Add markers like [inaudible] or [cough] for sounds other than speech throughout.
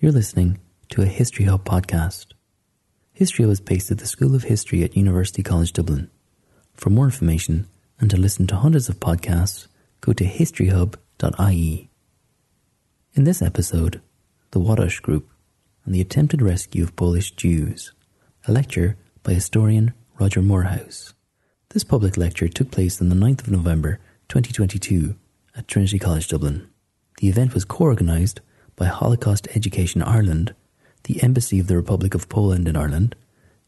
You're listening to a History Hub podcast. History Hub is based at the School of History at University College Dublin. For more information and to listen to hundreds of podcasts, go to historyhub.ie. In this episode, the Ładoś Group and the attempted rescue of Polish Jews, a lecture by historian Roger Moorhouse. This public lecture took place on the 9th of November 2022 at Trinity College Dublin. The event was co-organised by Holocaust Education Ireland, the Embassy of the Republic of Poland in Ireland,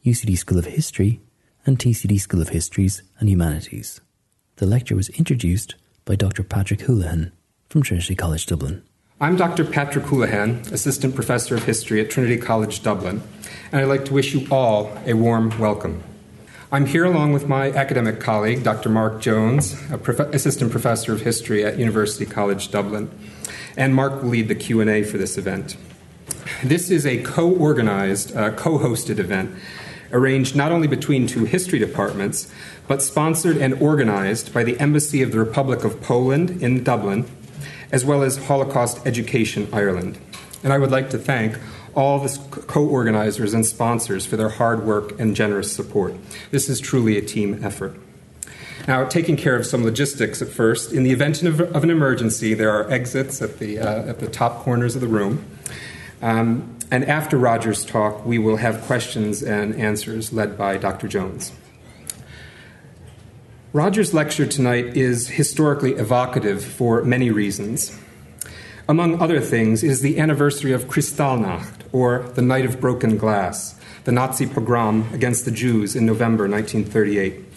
UCD School of History, and TCD School of Histories and Humanities. The lecture was introduced by Dr. Patrick Houlihan from Trinity College Dublin. I'm Dr. Patrick Houlihan, Assistant Professor of History at Trinity College Dublin, and I'd like to wish you all a warm welcome. I'm here along with my academic colleague, Dr. Mark Jones, prof- Assistant Professor of History at University College Dublin and Mark will lead the Q&A for this event. This is a co-organized, uh, co-hosted event arranged not only between two history departments, but sponsored and organized by the Embassy of the Republic of Poland in Dublin, as well as Holocaust Education Ireland. And I would like to thank all the co organizers and sponsors for their hard work and generous support. This is truly a team effort. Now, taking care of some logistics at first, in the event of, of an emergency, there are exits at the, uh, at the top corners of the room. Um, and after Roger's talk, we will have questions and answers led by Dr. Jones. Roger's lecture tonight is historically evocative for many reasons. Among other things, it is the anniversary of Kristallnacht, or the Night of Broken Glass, the Nazi pogrom against the Jews in November 1938.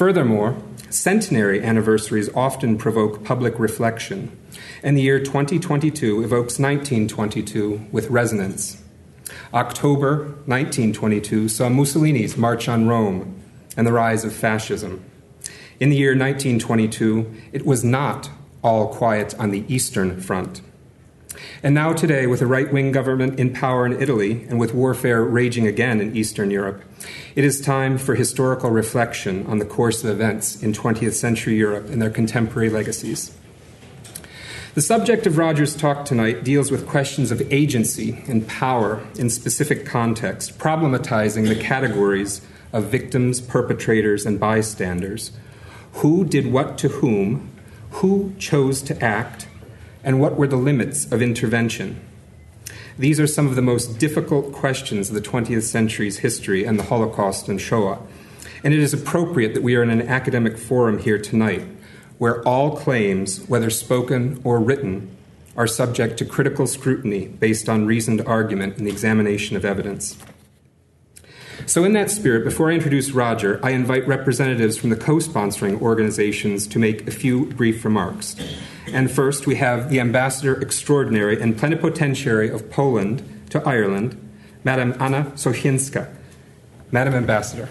Furthermore, centenary anniversaries often provoke public reflection, and the year 2022 evokes 1922 with resonance. October 1922 saw Mussolini's March on Rome and the rise of fascism. In the year 1922, it was not all quiet on the Eastern Front. And now, today, with a right wing government in power in Italy and with warfare raging again in Eastern Europe, it is time for historical reflection on the course of events in 20th century Europe and their contemporary legacies. The subject of Roger's talk tonight deals with questions of agency and power in specific context, problematizing the categories of victims, perpetrators, and bystanders. Who did what to whom? Who chose to act? And what were the limits of intervention? These are some of the most difficult questions of the 20th century's history and the Holocaust and Shoah. And it is appropriate that we are in an academic forum here tonight where all claims, whether spoken or written, are subject to critical scrutiny based on reasoned argument and the examination of evidence. So, in that spirit, before I introduce Roger, I invite representatives from the co sponsoring organizations to make a few brief remarks. And first, we have the Ambassador Extraordinary and Plenipotentiary of Poland to Ireland, Madam Anna Sochińska. Madam Ambassador.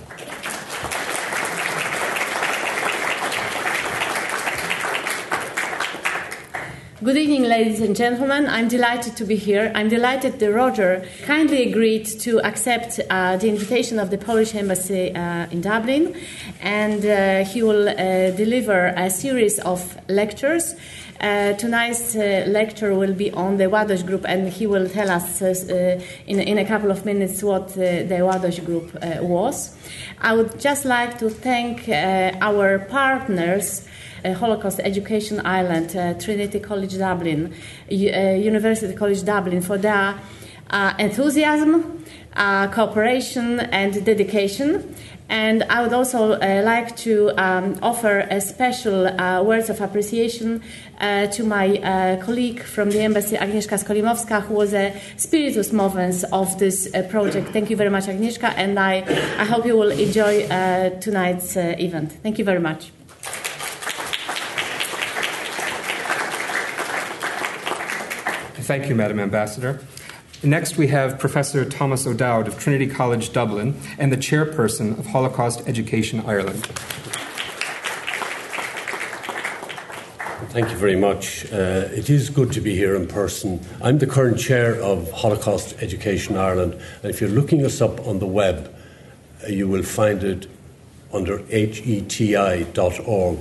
Good evening, ladies and gentlemen. I'm delighted to be here. I'm delighted that Roger kindly agreed to accept uh, the invitation of the Polish Embassy uh, in Dublin, and uh, he will uh, deliver a series of lectures. Uh, tonight's uh, lecture will be on the Ładoś Group, and he will tell us in, in a couple of minutes what the Ładoś Group was. I would just like to thank our partners. Uh, Holocaust Education Ireland, uh, Trinity College Dublin, uh, University College Dublin for their enthusiasm, cooperation, and dedication. And I would also uh, like to um, offer a special uh, words of appreciation uh, to my colleague from the embassy, Agnieszka Skolimowska, who was a spiritus movens of this project. Thank you very much, Agnieszka, and I, I hope you will enjoy tonight's event. Thank you very much. Thank you, Madam Ambassador. Next, we have Professor Thomas O'Dowd of Trinity College Dublin and the chairperson of Holocaust Education Ireland. Thank you very much. Uh, it is good to be here in person. I'm the current chair of Holocaust Education Ireland, and if you're looking us up on the web, uh, you will find it under heti.org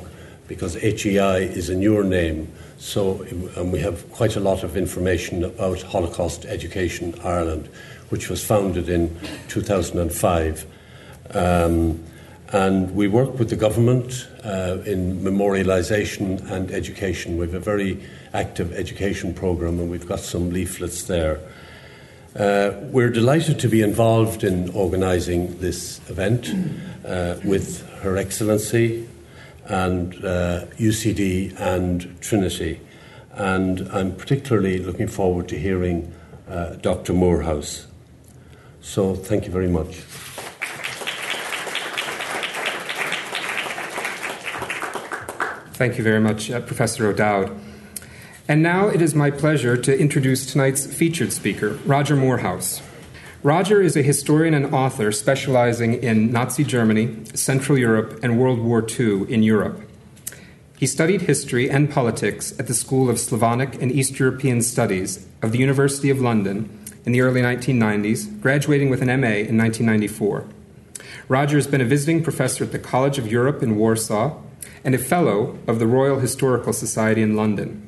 because HEI is a newer name So, and we have quite a lot of information about Holocaust Education Ireland, which was founded in 2005. Um, and we work with the government uh, in memorialisation and education. We have a very active education programme, and we've got some leaflets there. Uh, we're delighted to be involved in organising this event uh, with Her Excellency and uh, UCD and Trinity. And I'm particularly looking forward to hearing uh, Dr. Moorhouse. So, thank you very much. Thank you very much, uh, Professor O'Dowd. And now it is my pleasure to introduce tonight's featured speaker, Roger Moorhouse. Roger is a historian and author specializing in Nazi Germany, Central Europe, and World War II in Europe. He studied history and politics at the School of Slavonic and East European Studies of the University of London in the early 1990s, graduating with an MA in 1994. Roger has been a visiting professor at the College of Europe in Warsaw and a Fellow of the Royal Historical Society in London.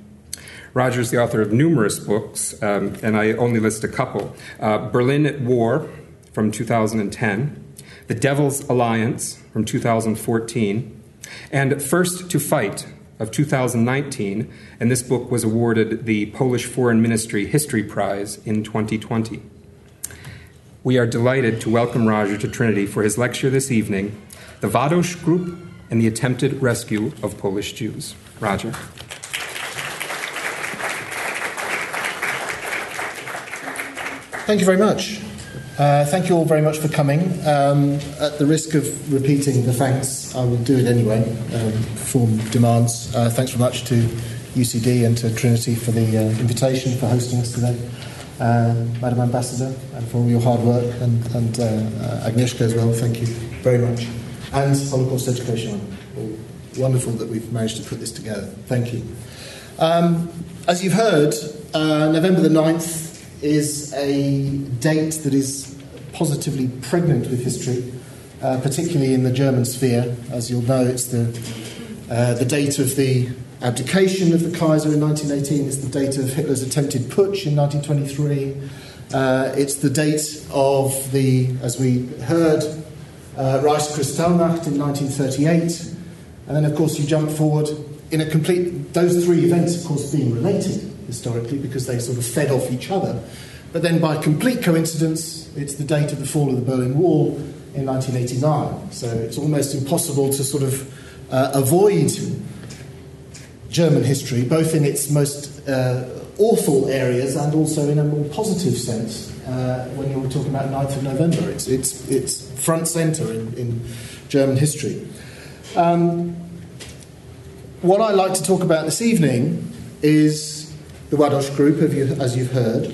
Roger is the author of numerous books, um, and I only list a couple uh, Berlin at War from 2010, The Devil's Alliance from 2014, and First to Fight of 2019, and this book was awarded the Polish Foreign Ministry History Prize in 2020. We are delighted to welcome Roger to Trinity for his lecture this evening The Ładoś Group and the attempted rescue of Polish Jews. Roger. Thank you very much. Uh, thank you all very much for coming. Um, at the risk of repeating the thanks, I will do it anyway. Um, form demands. Uh, thanks very much to UCD and to Trinity for the uh, invitation for hosting us today, uh, Madam Ambassador, and for all your hard work, and, and uh, uh, Agnieszka as well. Thank you very much and Holocaust Education. Wonderful that we've managed to put this together. Thank you. Um, as you've heard, November the 9th is a date that is positively pregnant with history, uh, particularly in the German sphere. As you'll know, it's the, uh, the date of the abdication of the Kaiser in 1918, it's the date of Hitler's attempted putsch in 1923. Uh, it's the date of the, as we heard, uh, Reichskristallnacht in 1938, and then, of course, you jump forward in a complete. Those three events, of course, being related historically because they sort of fed off each other. But then, by complete coincidence, it's the date of the fall of the Berlin Wall in 1989. So it's almost impossible to sort of uh, avoid German history, both in its most uh, awful areas and also in a more positive sense uh, when you're talking about 9th of November. It's, it's, it's front centre in, in German history. Um, what I'd like to talk about this evening is the Ładoś Group, as you've heard.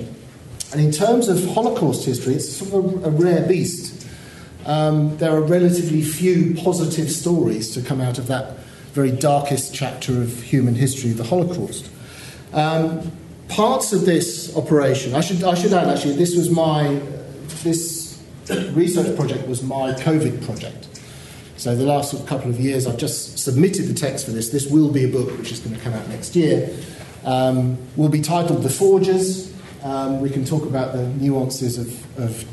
And in terms of Holocaust history, it's sort of a, a rare beast. Um, there are relatively few positive stories to come out of that very darkest chapter of human history, the Holocaust. Um, parts of this operation, I should, I should add actually, this was my, this research project was my COVID project. So the last couple of years, I've just submitted the text for this. This will be a book which is going to come out next year. Um, will be titled The Forgers. Um, we can talk about the nuances of, of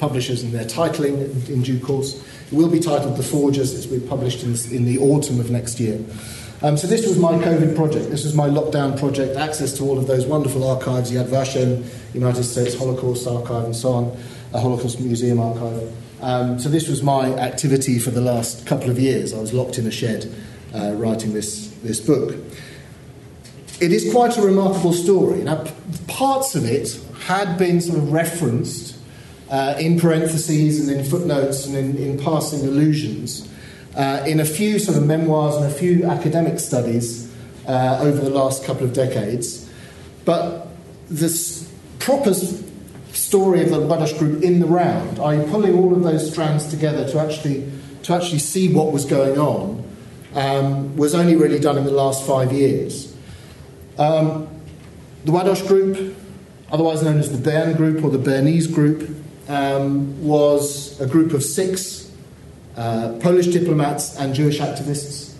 publishers and their titling in, in, due course. It will be titled The Forgers. It's be published in, in the autumn of next year. Um, so this was my COVID project. This was my lockdown project, access to all of those wonderful archives, Yad Vashem, United States Holocaust Archive and so on, a Holocaust Museum Archive. Um, so this was my activity for the last couple of years. I was locked in a shed uh, writing this, this book. It is quite a remarkable story. Now, parts of it had been sort of referenced uh, in parentheses and in footnotes and in, in passing allusions uh, in a few sort of memoirs and a few academic studies uh, over the last couple of decades. But this proper story of the Ładoś group in the round, i.e., pulling all of those strands together to actually, to actually see what was going on, um, was only really done in the last five years. Um, the Ładoś group, otherwise known as the Bern group or the Bernese group, um, was a group of six uh, Polish diplomats and Jewish activists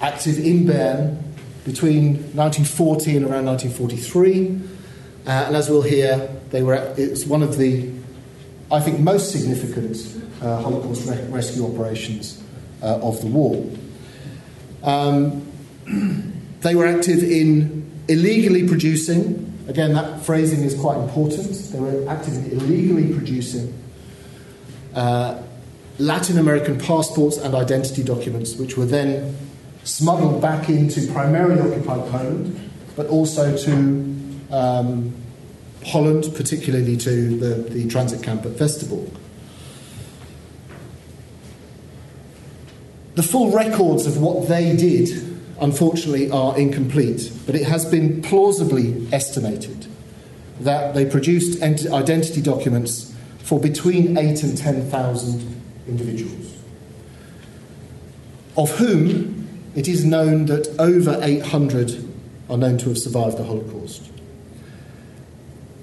active in Bern between 1940 and around 1943. Uh, and as we'll hear, they were, it was one of the, I think, most significant uh, Holocaust re- rescue operations uh, of the war. Um, [clears throat] they were active in illegally producing, again, that phrasing is quite important. They were active in illegally producing uh, Latin American passports and identity documents, which were then smuggled back into primarily occupied Poland, but also to um, Holland, particularly to the, the transit camp at Westerbork. The full records of what they did, unfortunately, are incomplete, but it has been plausibly estimated that they produced identity documents for between 8 and 10,000 individuals, of whom it is known that over 800 are known to have survived the Holocaust.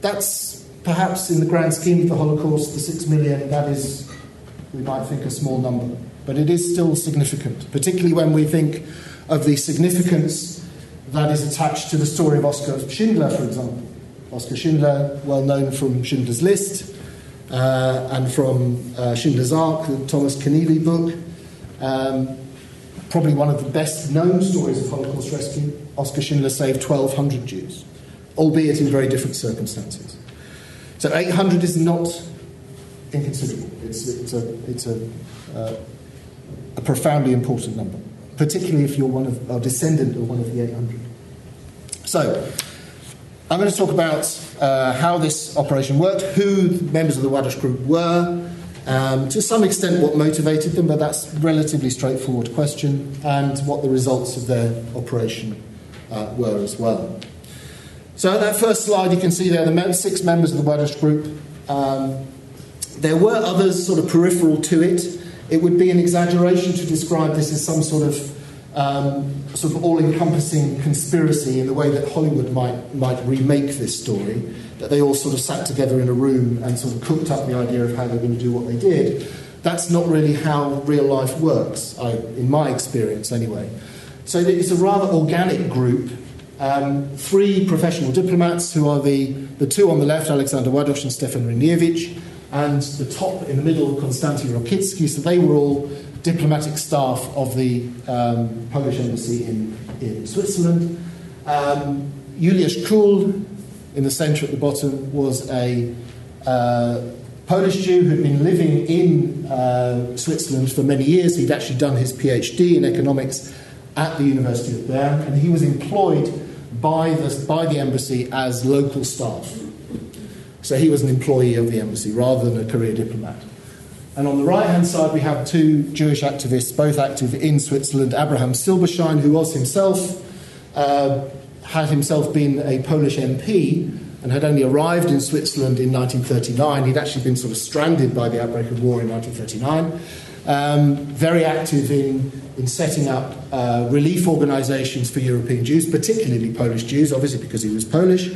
That's perhaps in the grand scheme of the Holocaust, the six million, that is, we might think, a small number. But it is still significant, particularly when we think of the significance that is attached to the story of Oskar Schindler, for example. Oskar Schindler, well known from Schindler's List uh, and from uh, Schindler's Ark, the Thomas Keneally book. Um, probably one of the best known stories of Holocaust rescue. Oskar Schindler saved 1,200 Jews albeit in very different circumstances. So 800 is not inconsiderable. It's, it's, a, it's a, uh, a profoundly important number, particularly if you're one of, a descendant of one of the 800. So, I'm going to talk about uh, how this operation worked, who members of the Ładoś group were, um, to some extent what motivated them, but that's a relatively straightforward question, and what the results of their operation uh, were as well. So, that first slide, you can see there the six members of the Ładoś group. Um, there were others sort of peripheral to it. It would be an exaggeration to describe this as some sort of um, sort of all-encompassing conspiracy in the way that Hollywood might might remake this story. That they all sort of sat together in a room and sort of cooked up the idea of how they were going to do what they did. That's not really how real life works, I, in my experience anyway. So it's a rather organic group um, three professional diplomats, who are the, the two on the left, Alexander Ładoś and Stefan Ryniewicz, and the top in the middle, Konstanty Rokicki. So they were all diplomatic staff of the um, Polish embassy in, in Switzerland. Um, Juliusz Kuhl, in the centre at the bottom, was a uh, Polish Jew who'd been living in uh, Switzerland for many years. He'd actually done his PhD in economics at the University of Bern, and he was employed by the, by the embassy as local staff. So he was an employee of the embassy rather than a career diplomat. And on the right hand side, we have two Jewish activists, both active in Switzerland. Abraham Silberschein, who was himself, uh, had himself been a Polish MP and had only arrived in Switzerland in 1939. He'd actually been sort of stranded by the outbreak of war in 1939. Um, very active in in setting up uh, relief organisations for European Jews, particularly Polish Jews, obviously because he was Polish.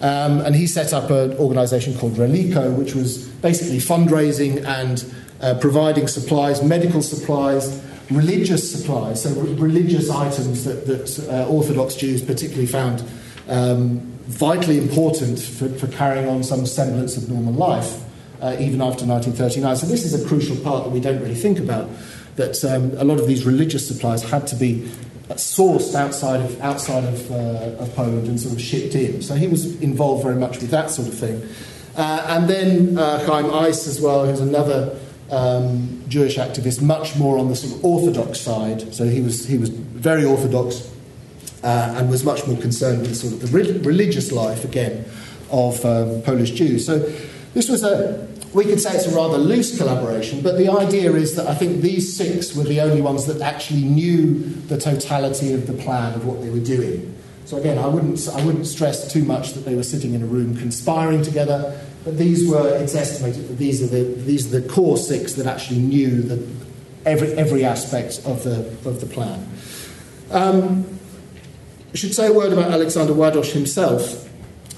Um, and he set up an organisation called RELICO, which was basically fundraising and uh, providing supplies, medical supplies, religious supplies, so re- religious items that, that uh, Orthodox Jews particularly found um, vitally important for, for, carrying on some semblance of normal life, uh, even after 1939. So, this is a crucial part that we don't really think about that um, a lot of these religious supplies had to be sourced outside of outside of, uh, of Poland and sort of shipped in. So he was involved very much with that sort of thing. Uh, and then uh, Chaim Eiss as well, who's another um, Jewish activist, much more on the sort of orthodox side. So he was he was very orthodox uh, and was much more concerned with sort of the re- religious life again of um, Polish Jews. So this was a we could say it's a rather loose collaboration, but the idea is that I think these six were the only ones that actually knew the totality of the plan of what they were doing. So again, I wouldn't, I wouldn't stress too much that they were sitting in a room conspiring together, but these were, it's estimated that these are the, these are the core six that actually knew the, every, every aspect of the, of the plan. Um, I should say a word about Alexander Ładoś himself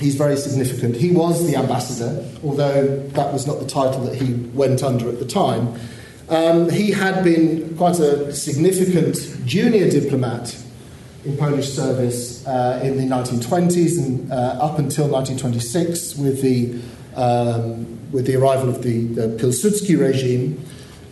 he's very significant. He was the ambassador, although that was not the title that he went under at the time. Um, he had been quite a significant junior diplomat in Polish service uh, in the 1920s and uh, up until 1926 with the, um, with the arrival of the, the Pilsudski regime.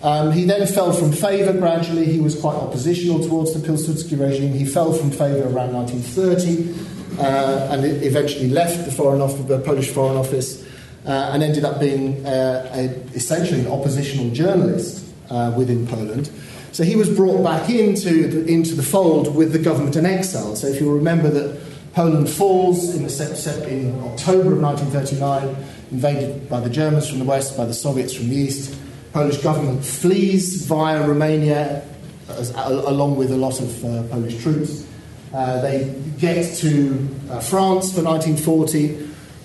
Um, he then fell from favour gradually. He was quite oppositional towards the Pilsudski regime. He fell from favour around 1930 uh, and eventually left the, foreign office, the Polish Foreign Office uh, and ended up being uh, a, essentially an oppositional journalist uh, within Poland. So he was brought back into the, into the fold with the government in exile. So if you remember that Poland falls in, the, in October of 1939, invaded by the Germans from the west, by the Soviets from the east. Polish government flees via Romania, as, along with a lot of uh, Polish troops. Uh, they get to uh, France for 1940.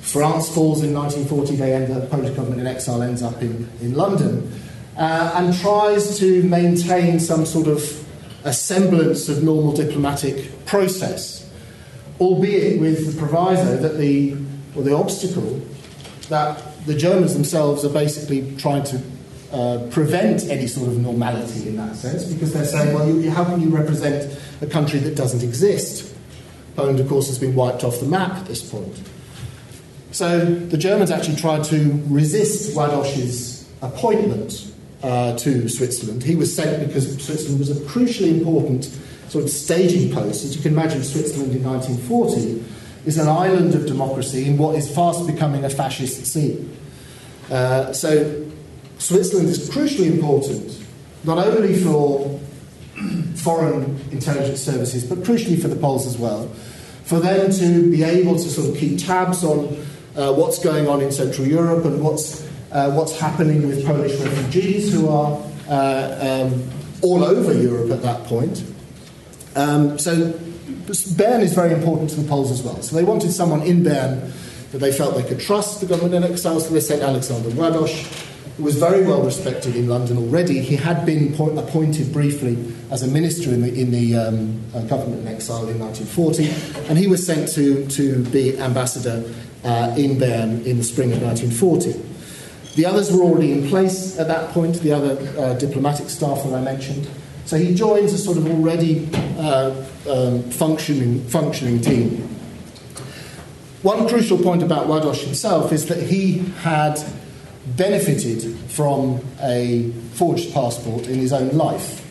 France falls in 1940. They end up, the Polish government in exile ends up in, in London uh, and tries to maintain some sort of a semblance of normal diplomatic process, albeit with the proviso that the, or the obstacle that the Germans themselves are basically trying to uh, prevent any sort of normality in that sense because they're saying, well, you, how can you represent a country that doesn't exist? Poland, of course, has been wiped off the map at this point. So the Germans actually tried to resist Ładoś's appointment uh, to Switzerland. He was sent because Switzerland was a crucially important sort of staging post. As you can imagine, Switzerland in 1940 is an island of democracy in what is fast becoming a fascist sea. Uh, so Switzerland is crucially important, not only for foreign intelligence services, but crucially for the Poles as well, for them to be able to sort of keep tabs on uh, what's going on in Central Europe and what's uh, what's happening with Polish refugees who are uh, um, all over Europe at that point. Um, so Bern is very important to the Poles as well. So they wanted someone in Bern that they felt they could trust, the government in exile, so they sent Alexander Ładoś, who was very well respected in London already. He had been po- appointed briefly as a minister in the, in the um, uh, government in exile in 1940, and he was sent to, to be ambassador uh, in Bern in the spring of 1940. The others were already in place at that point, the other uh, diplomatic staff that I mentioned. So he joins a sort of already uh, um, functioning, functioning team. One crucial point about Ładoś himself is that he had benefited from a forged passport in his own life.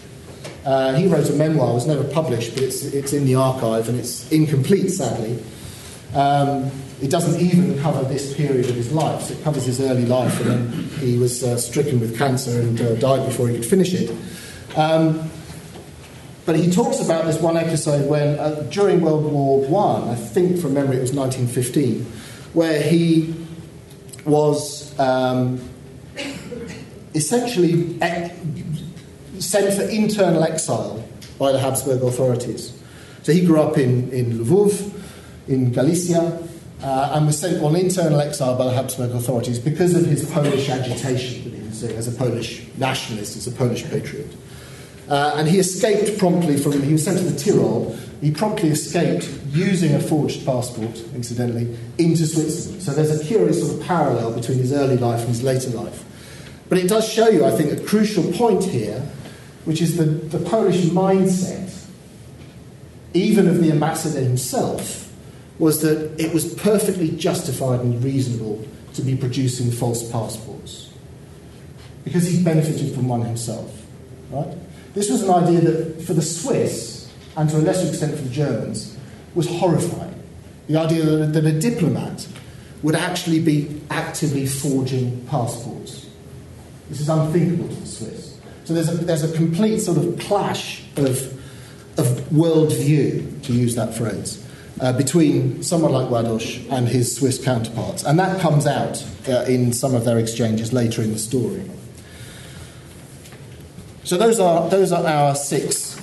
Uh, he wrote a memoir, it was never published, but it's, it's in the archive and it's incomplete, sadly. Um, it doesn't even cover this period of his life. So it covers his early life, and then he was uh, stricken with cancer and uh, died before he could finish it. Um, but he talks about this one episode when, uh, during World War I, I think from memory it was 1915, where he was um, essentially sent for internal exile by the Habsburg authorities. So he grew up in, in Lvov, in Galicia, uh, and was sent on internal exile by the Habsburg authorities because of his Polish agitation as a Polish nationalist, as a Polish patriot. Uh, and he escaped promptly from, he was sent to the Tyrol, he promptly escaped using a forged passport, incidentally, into Switzerland. So there's a curious sort of parallel between his early life and his later life. But it does show you, I think, a crucial point here, which is the, the Polish mindset, even of the ambassador himself, was that it was perfectly justified and reasonable to be producing false passports because he benefited from one himself. Right? This was an idea that for the Swiss, and to a lesser extent for the Germans, was horrifying. The idea that, that a diplomat would actually be actively forging passports. This is unthinkable to the Swiss. So there's a, there's a complete sort of clash of, of worldview, to use that phrase uh, between someone like Ładoś and his Swiss counterparts. And that comes out uh, in some of their exchanges later in the story. So those are, those are our six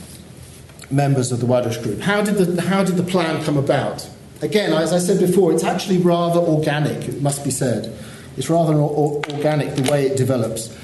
members of the Ładoś group. How did, the, how did the plan come about? Again, as I said before, it's actually rather organic, it must be said. It's rather organic the way it develops.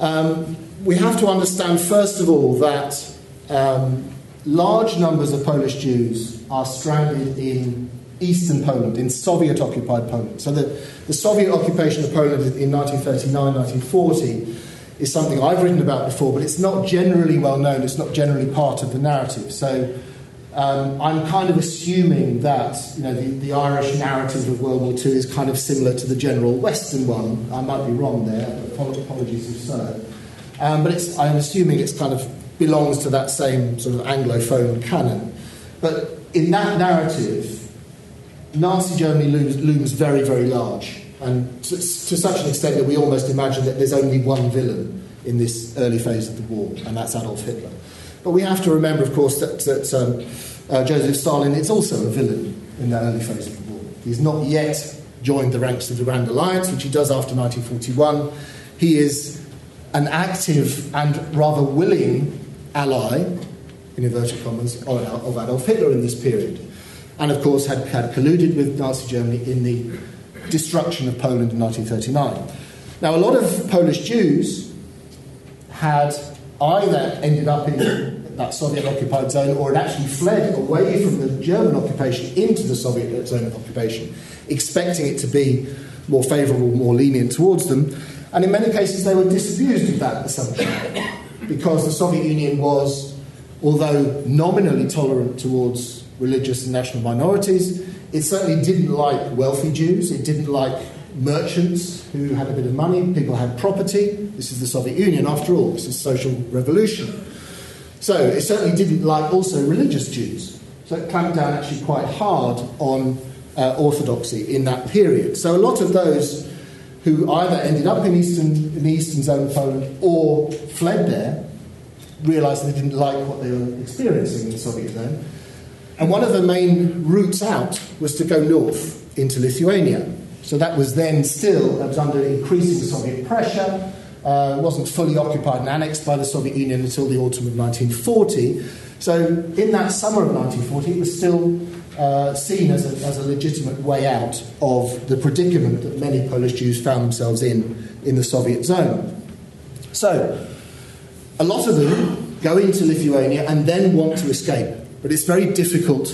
Um, we have to understand, first of all, that um, large numbers of Polish Jews are stranded in eastern Poland, in Soviet occupied Poland. So the, the Soviet occupation of Poland in 1939 1940 is something I've written about before, but it's not generally well known, it's not generally part of the narrative. So Um, I'm kind of assuming that you know the, the, Irish narrative of World War II is kind of similar to the general Western one. I might be wrong there. Apologies if so. Um, but I'm assuming it's kind of belongs to that same sort of Anglophone canon. But in that narrative, Nazi Germany looms, looms very, very large, and to, to, such an extent that we almost imagine that there's only one villain in this early phase of the war, and that's Adolf Hitler. But we have to remember, of course, that, that um, uh, Joseph Stalin is also a villain in that early phase of the war. He's not yet joined the ranks of the Grand Alliance, which he does after 1941. He is an active and rather willing ally, in inverted commas, of Adolf Hitler in this period. And of course, had, had colluded with Nazi Germany in the destruction of Poland in 1939. Now, a lot of Polish Jews had either ended up in that Soviet occupied zone or had actually fled away from the German occupation into the Soviet zone of occupation, expecting it to be more favourable, more lenient towards them. And in many cases, they were disabused of that assumption because the Soviet Union was, although nominally tolerant towards religious and national minorities, it certainly didn't like wealthy Jews, it didn't like merchants who had a bit of money, people had property. This is the Soviet Union, after all, this is social revolution. So it certainly didn't like also religious Jews. So it clamped down actually quite hard on uh, orthodoxy in that period. So a lot of those who either ended up in, eastern, in the eastern zone of Poland or fled there realised they didn't like what they were experiencing in the Soviet zone. And one of the main routes out was to go north into Lithuania. So that was then still, that was under increasing Soviet pressure, uh, wasn't fully occupied and annexed by the Soviet Union until the autumn of 1940. So in that summer of 1940, it was still uh, seen as a, as a legitimate way out of the predicament that many Polish Jews found themselves in in the Soviet zone. So, a lot of them go into Lithuania and then want to escape, but it's very difficult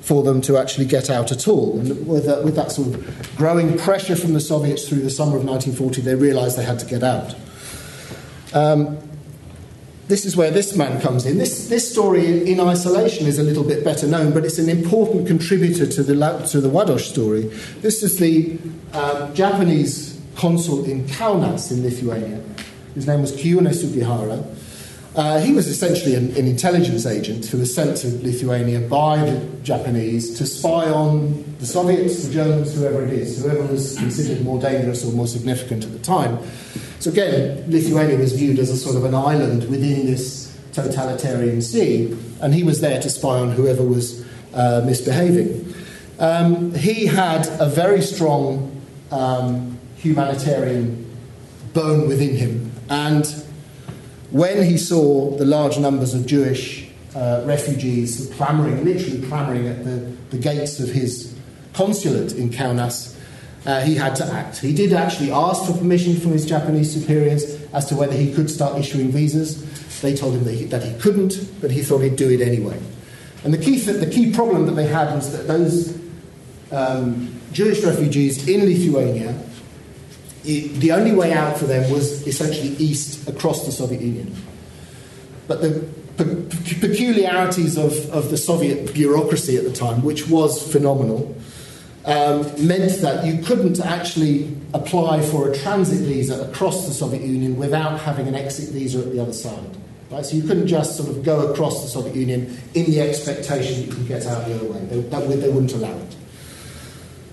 for them to actually get out at all. And with that, with that sort of growing pressure from the Soviets through the summer of 1940, they realised they had to get out. Um, this is where this man comes in. This, this story in isolation is a little bit better known, but it's an important contributor to the, to the Ładoś story. This is the um, Japanese consul in Kaunas in Lithuania. His name was Chiune Sugihara. Uh, he was essentially an, an, intelligence agent who was sent to Lithuania by the Japanese to spy on the Soviets, the Germans, whoever it is, whoever was considered more dangerous or more significant at the time. So again, Lithuania was viewed as a sort of an island within this totalitarian sea, and he was there to spy on whoever was uh, misbehaving. Um, he had a very strong um, humanitarian bone within him, and when he saw the large numbers of Jewish uh, refugees clamouring, literally clamouring at the, the gates of his consulate in Kaunas, uh, he had to act. He did actually ask for permission from his Japanese superiors as to whether he could start issuing visas. They told him that he, that he couldn't, but he thought he'd do it anyway. And the key, th- the key problem that they had was that those um, Jewish refugees in Lithuania, it, the only way out for them was essentially east across the Soviet Union. But the pe- peculiarities of, of the Soviet bureaucracy at the time, which was phenomenal, um, meant that you couldn't actually apply for a transit visa across the Soviet Union without having an exit visa at the other side. Right? So you couldn't just sort of go across the Soviet Union in the expectation that you could get out the other way. They, that, they wouldn't allow it.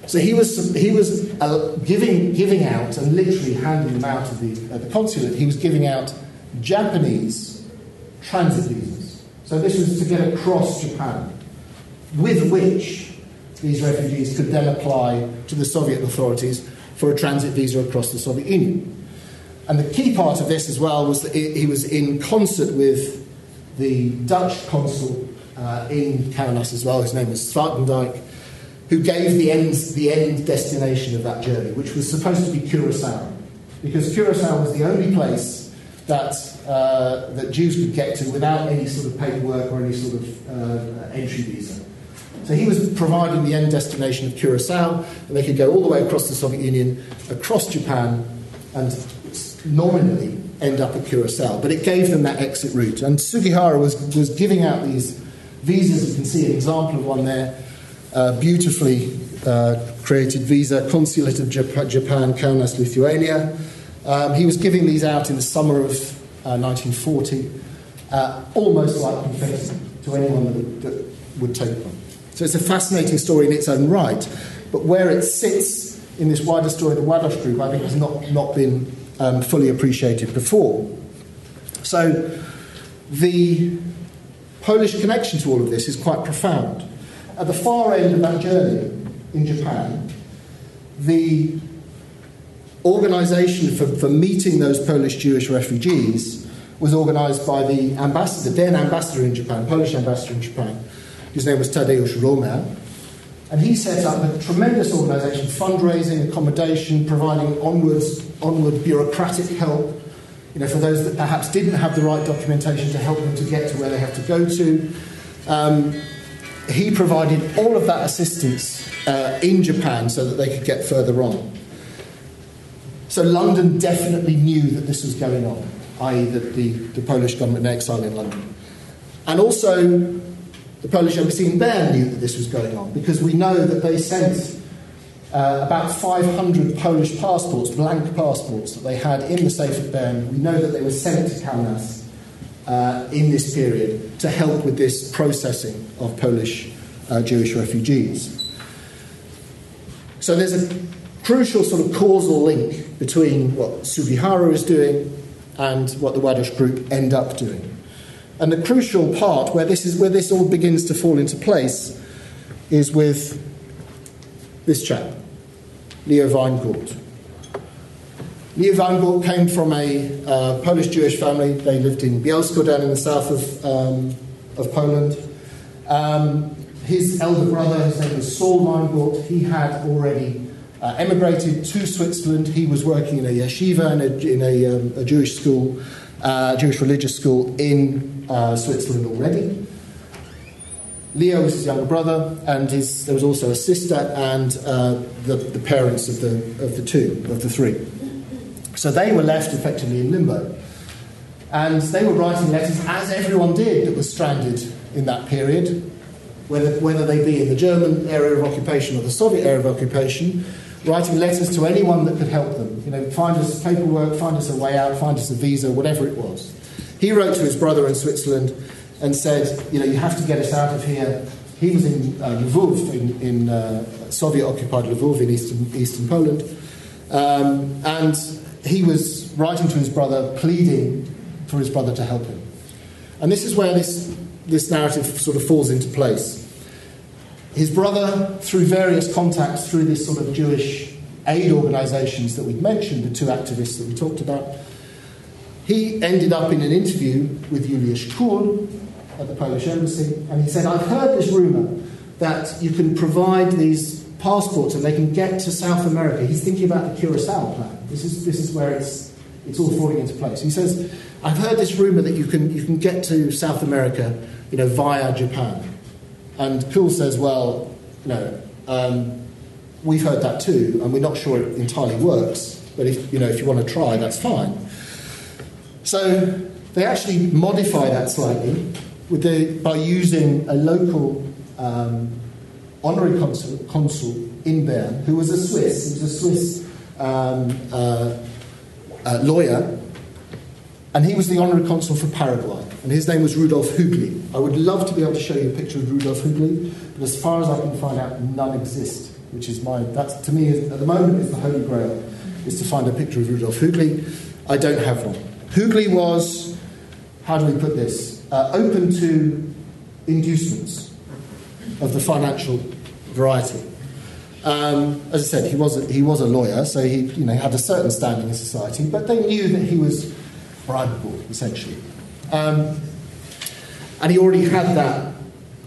So he was, he was uh, giving, giving out and literally handing them out of the, uh, the consulate, he was giving out Japanese transit visas. So this was to get across Japan, with which these refugees could then apply to the Soviet authorities for a transit visa across the Soviet Union. And the key part of this as well was that he was in concert with the Dutch consul uh, in Kaunas as well, his name was Zwartendijk, who gave the end, the end destination of that journey, which was supposed to be Curacao. Because Curacao was the only place that, uh, that Jews could get to without any sort of paperwork or any sort of uh, entry visa. So he was providing the end destination of Curacao, and they could go all the way across the Soviet Union, across Japan, and nominally end up at Curacao. But it gave them that exit route. And Sugihara was, was giving out these visas. You can see an example of one there, uh, beautifully uh, created visa, Consulate of Japan, Kaunas, Lithuania. Um, he was giving these out in the summer of 1940, uh, uh, almost like confetti to anyone that would, that would take them. So it's a fascinating story in its own right, but where it sits in this wider story of the Ładoś Group, I think has not, not been um, fully appreciated before. So the Polish connection to all of this is quite profound. At the far end of that journey in Japan, the organisation for, for meeting those Polish Jewish refugees was organised by the ambassador, the then ambassador in Japan, Polish ambassador in Japan. His name was Tadeusz Romer. And he set up a tremendous organisation, fundraising, accommodation, providing onwards, onward bureaucratic help you know, for those that perhaps didn't have the right documentation to help them to get to where they have to go to. Um, he provided all of that assistance uh, in Japan so that they could get further on. So London definitely knew that this was going on, i.e., that the, the Polish government in exile in London. And also, the Polish embassy in Bern knew that this was going on because we know that they sent uh, about 500 Polish passports, blank passports, that they had in the safe at Bern. We know that they were sent to Kaunas uh, in this period to help with this processing of Polish uh, Jewish refugees. So there's a crucial sort of causal link between what Sugihara is doing and what the Ładoś group end up doing. And the crucial part where this, is, where this all begins to fall into place is with this chap, Leo Weingort. Leo Weingort came from a uh, Polish Jewish family. They lived in Bielsko down in the south of, um, of Poland. Um, his elder brother, his name was Saul Weingort, he had already uh, emigrated to Switzerland. He was working in a yeshiva, in a, in a, um, a Jewish school, uh, Jewish religious school in uh, Switzerland already. Leo was his younger brother, and his, there was also a sister and uh, the, the parents of the, of the two, of the three. So they were left effectively in limbo. And they were writing letters, as everyone did that was stranded in that period, whether, whether they be in the German area of occupation or the Soviet area of occupation, writing letters to anyone that could help them. You know, find us paperwork, find us a way out, find us a visa, whatever it was. He wrote to his brother in Switzerland and said, you know, you have to get us out of here. He was in uh, in, in uh, Soviet-occupied Lvov in eastern, eastern Poland, um, and he was writing to his brother, pleading for his brother to help him. And this is where this, this narrative sort of falls into place. His brother, through various contacts, through this sort of Jewish aid organisations that we've mentioned, the two activists that we talked about, he ended up in an interview with Juliusz Kuhl, at the Polish embassy, and he said, I've heard this rumour that you can provide these passports and they can get to South America. He's thinking about the Curacao plan. This is, this is where it's, it's all falling into place. He says, I've heard this rumour that you can, you can get to South America you know, via Japan. And Kuhl says, well, no, um, we've heard that too, and we're not sure it entirely works, but if, you know, if you want to try, that's fine. So they actually modify that slightly the, by using a local um, honorary consul, consul, in Bern, who was a Swiss, he was a Swiss um, uh, uh, lawyer, and he was the honorary consul for Paraguay, and his name was Rudolf Hügli. I would love to be able to show you a picture of Rudolf Hügli, but as far as I can find out, none exist, which is my, that to me, at the moment, is the holy grail, is to find a picture of Rudolf Hügli. I don't have one. Hügli was, how do we put this? uh, open to inducements of the financial variety. Um, as I said, he was a, he was a lawyer, so he you know had a certain standing in society, but they knew that he was bribable, essentially. Um, and he already had that,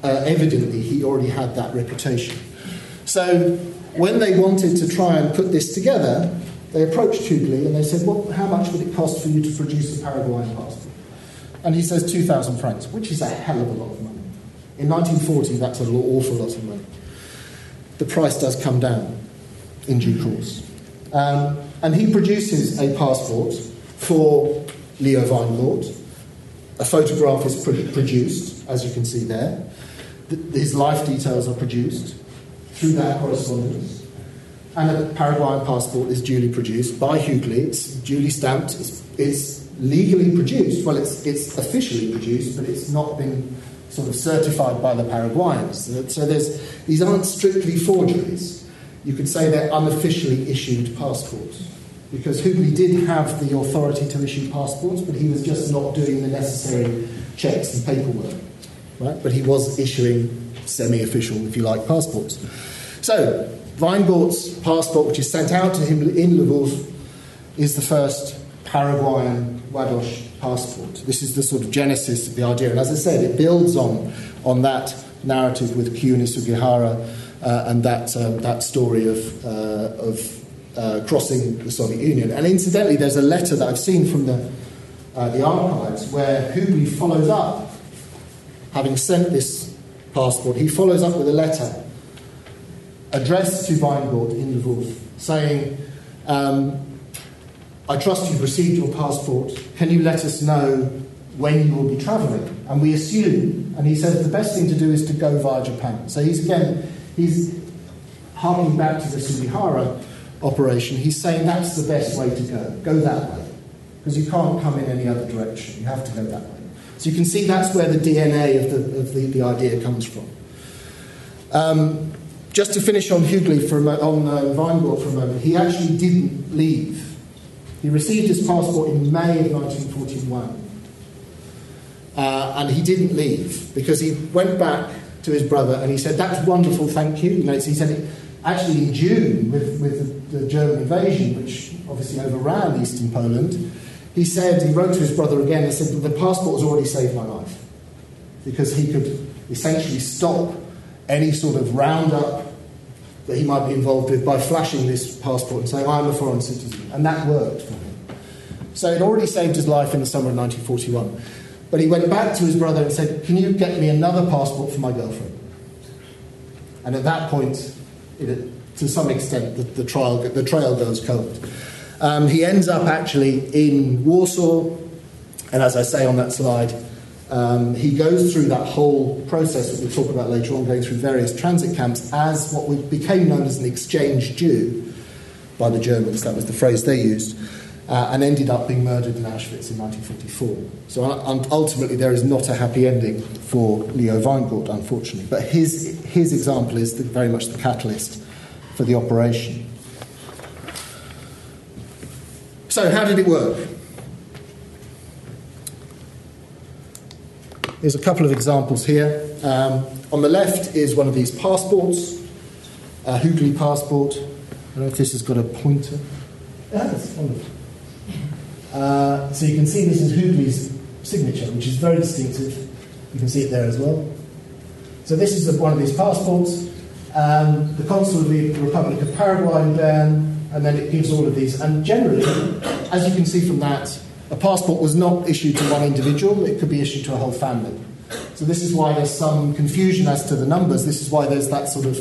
uh, evidently, he already had that reputation. So when they wanted to try and put this together, they approached Hügli and they said, well, how much would it cost for you to produce a Paraguayan passport? And he says 2,000 francs, which is a hell of a lot of money. In 1940, that's an awful lot of money. The price does come down in due course. Um, and he produces a passport for Leo Weingort. a photograph is produced, as you can see there. His life details are produced through that correspondence. And a Paraguayan passport is duly produced by Hügli. It's duly stamped. It's, it's legally produced. Well, it's, it's officially produced, but it's not been sort of certified by the Paraguayans. So there's, these aren't strictly forgeries. You could say they're unofficially issued passports. Because Hügli did have the authority to issue passports, but he was just not doing the necessary checks and paperwork. Right? But he was issuing semi official, if you like, passports. So, Weingort's passport, which is sent out to him in Lvov, is the first Paraguayan Ładoś passport. This is the sort of genesis of the idea. And as I said, it builds on, on that narrative with Chiune Sugihara uh, and that, um, that story of, uh, of uh, crossing the Soviet Union. And incidentally, there's a letter that I've seen from the, uh, the archives where Hügli follows up, having sent this passport, he follows up with a letter addressed to Weingort in Lvov saying, um, I trust you've received your passport. Can you let us know when you will be travelling? And we assume, and he says the best thing to do is to go via Japan. So he's again, he's harking back to the Sugihara operation. He's saying that's the best way to go. Go that way. Because you can't come in any other direction. You have to go that way. So you can see that's where the DNA of the, of the, the idea comes from. Um, just to finish on Hügli for a mo- on uh, for a moment, he actually didn't leave. He received his passport in May of 1941. Uh, and he didn't leave because he went back to his brother and he said, That's wonderful, thank you. you know, he said, it, actually, in June, with, with the, the German invasion, which obviously overran eastern Poland, he said, he wrote to his brother again and said, The passport has already saved my life because he could essentially stop any sort of roundup that he might be involved with by flashing this passport and saying, I'm a foreign citizen. And that worked for him. So it already saved his life in the summer of 1941. But he went back to his brother and said, Can you get me another passport for my girlfriend? And at that point, it, to some extent, the, the, trial, the trail goes cold. Um, he ends up actually in Warsaw, and as I say on that slide, um, he goes through that whole process that we'll talk about later on, going through various transit camps as what became known as an exchange Jew by the Germans, that was the phrase they used, uh, and ended up being murdered in Auschwitz in 1944. So ultimately, there is not a happy ending for Leo Weingort, unfortunately. But his, his example is the, very much the catalyst for the operation. So, how did it work? There's a couple of examples here. Um, on the left is one of these passports, a Hügli passport. I don't know if this has got a pointer. That's wonderful. Uh, so you can see this is Hügli's signature, which is very distinctive. You can see it there as well. So this is one of these passports. Um, the consul of the Republic of Paraguay in and then it gives all of these. And generally, as you can see from that, a passport was not issued to one individual, it could be issued to a whole family. So, this is why there's some confusion as to the numbers. This is why there's that sort of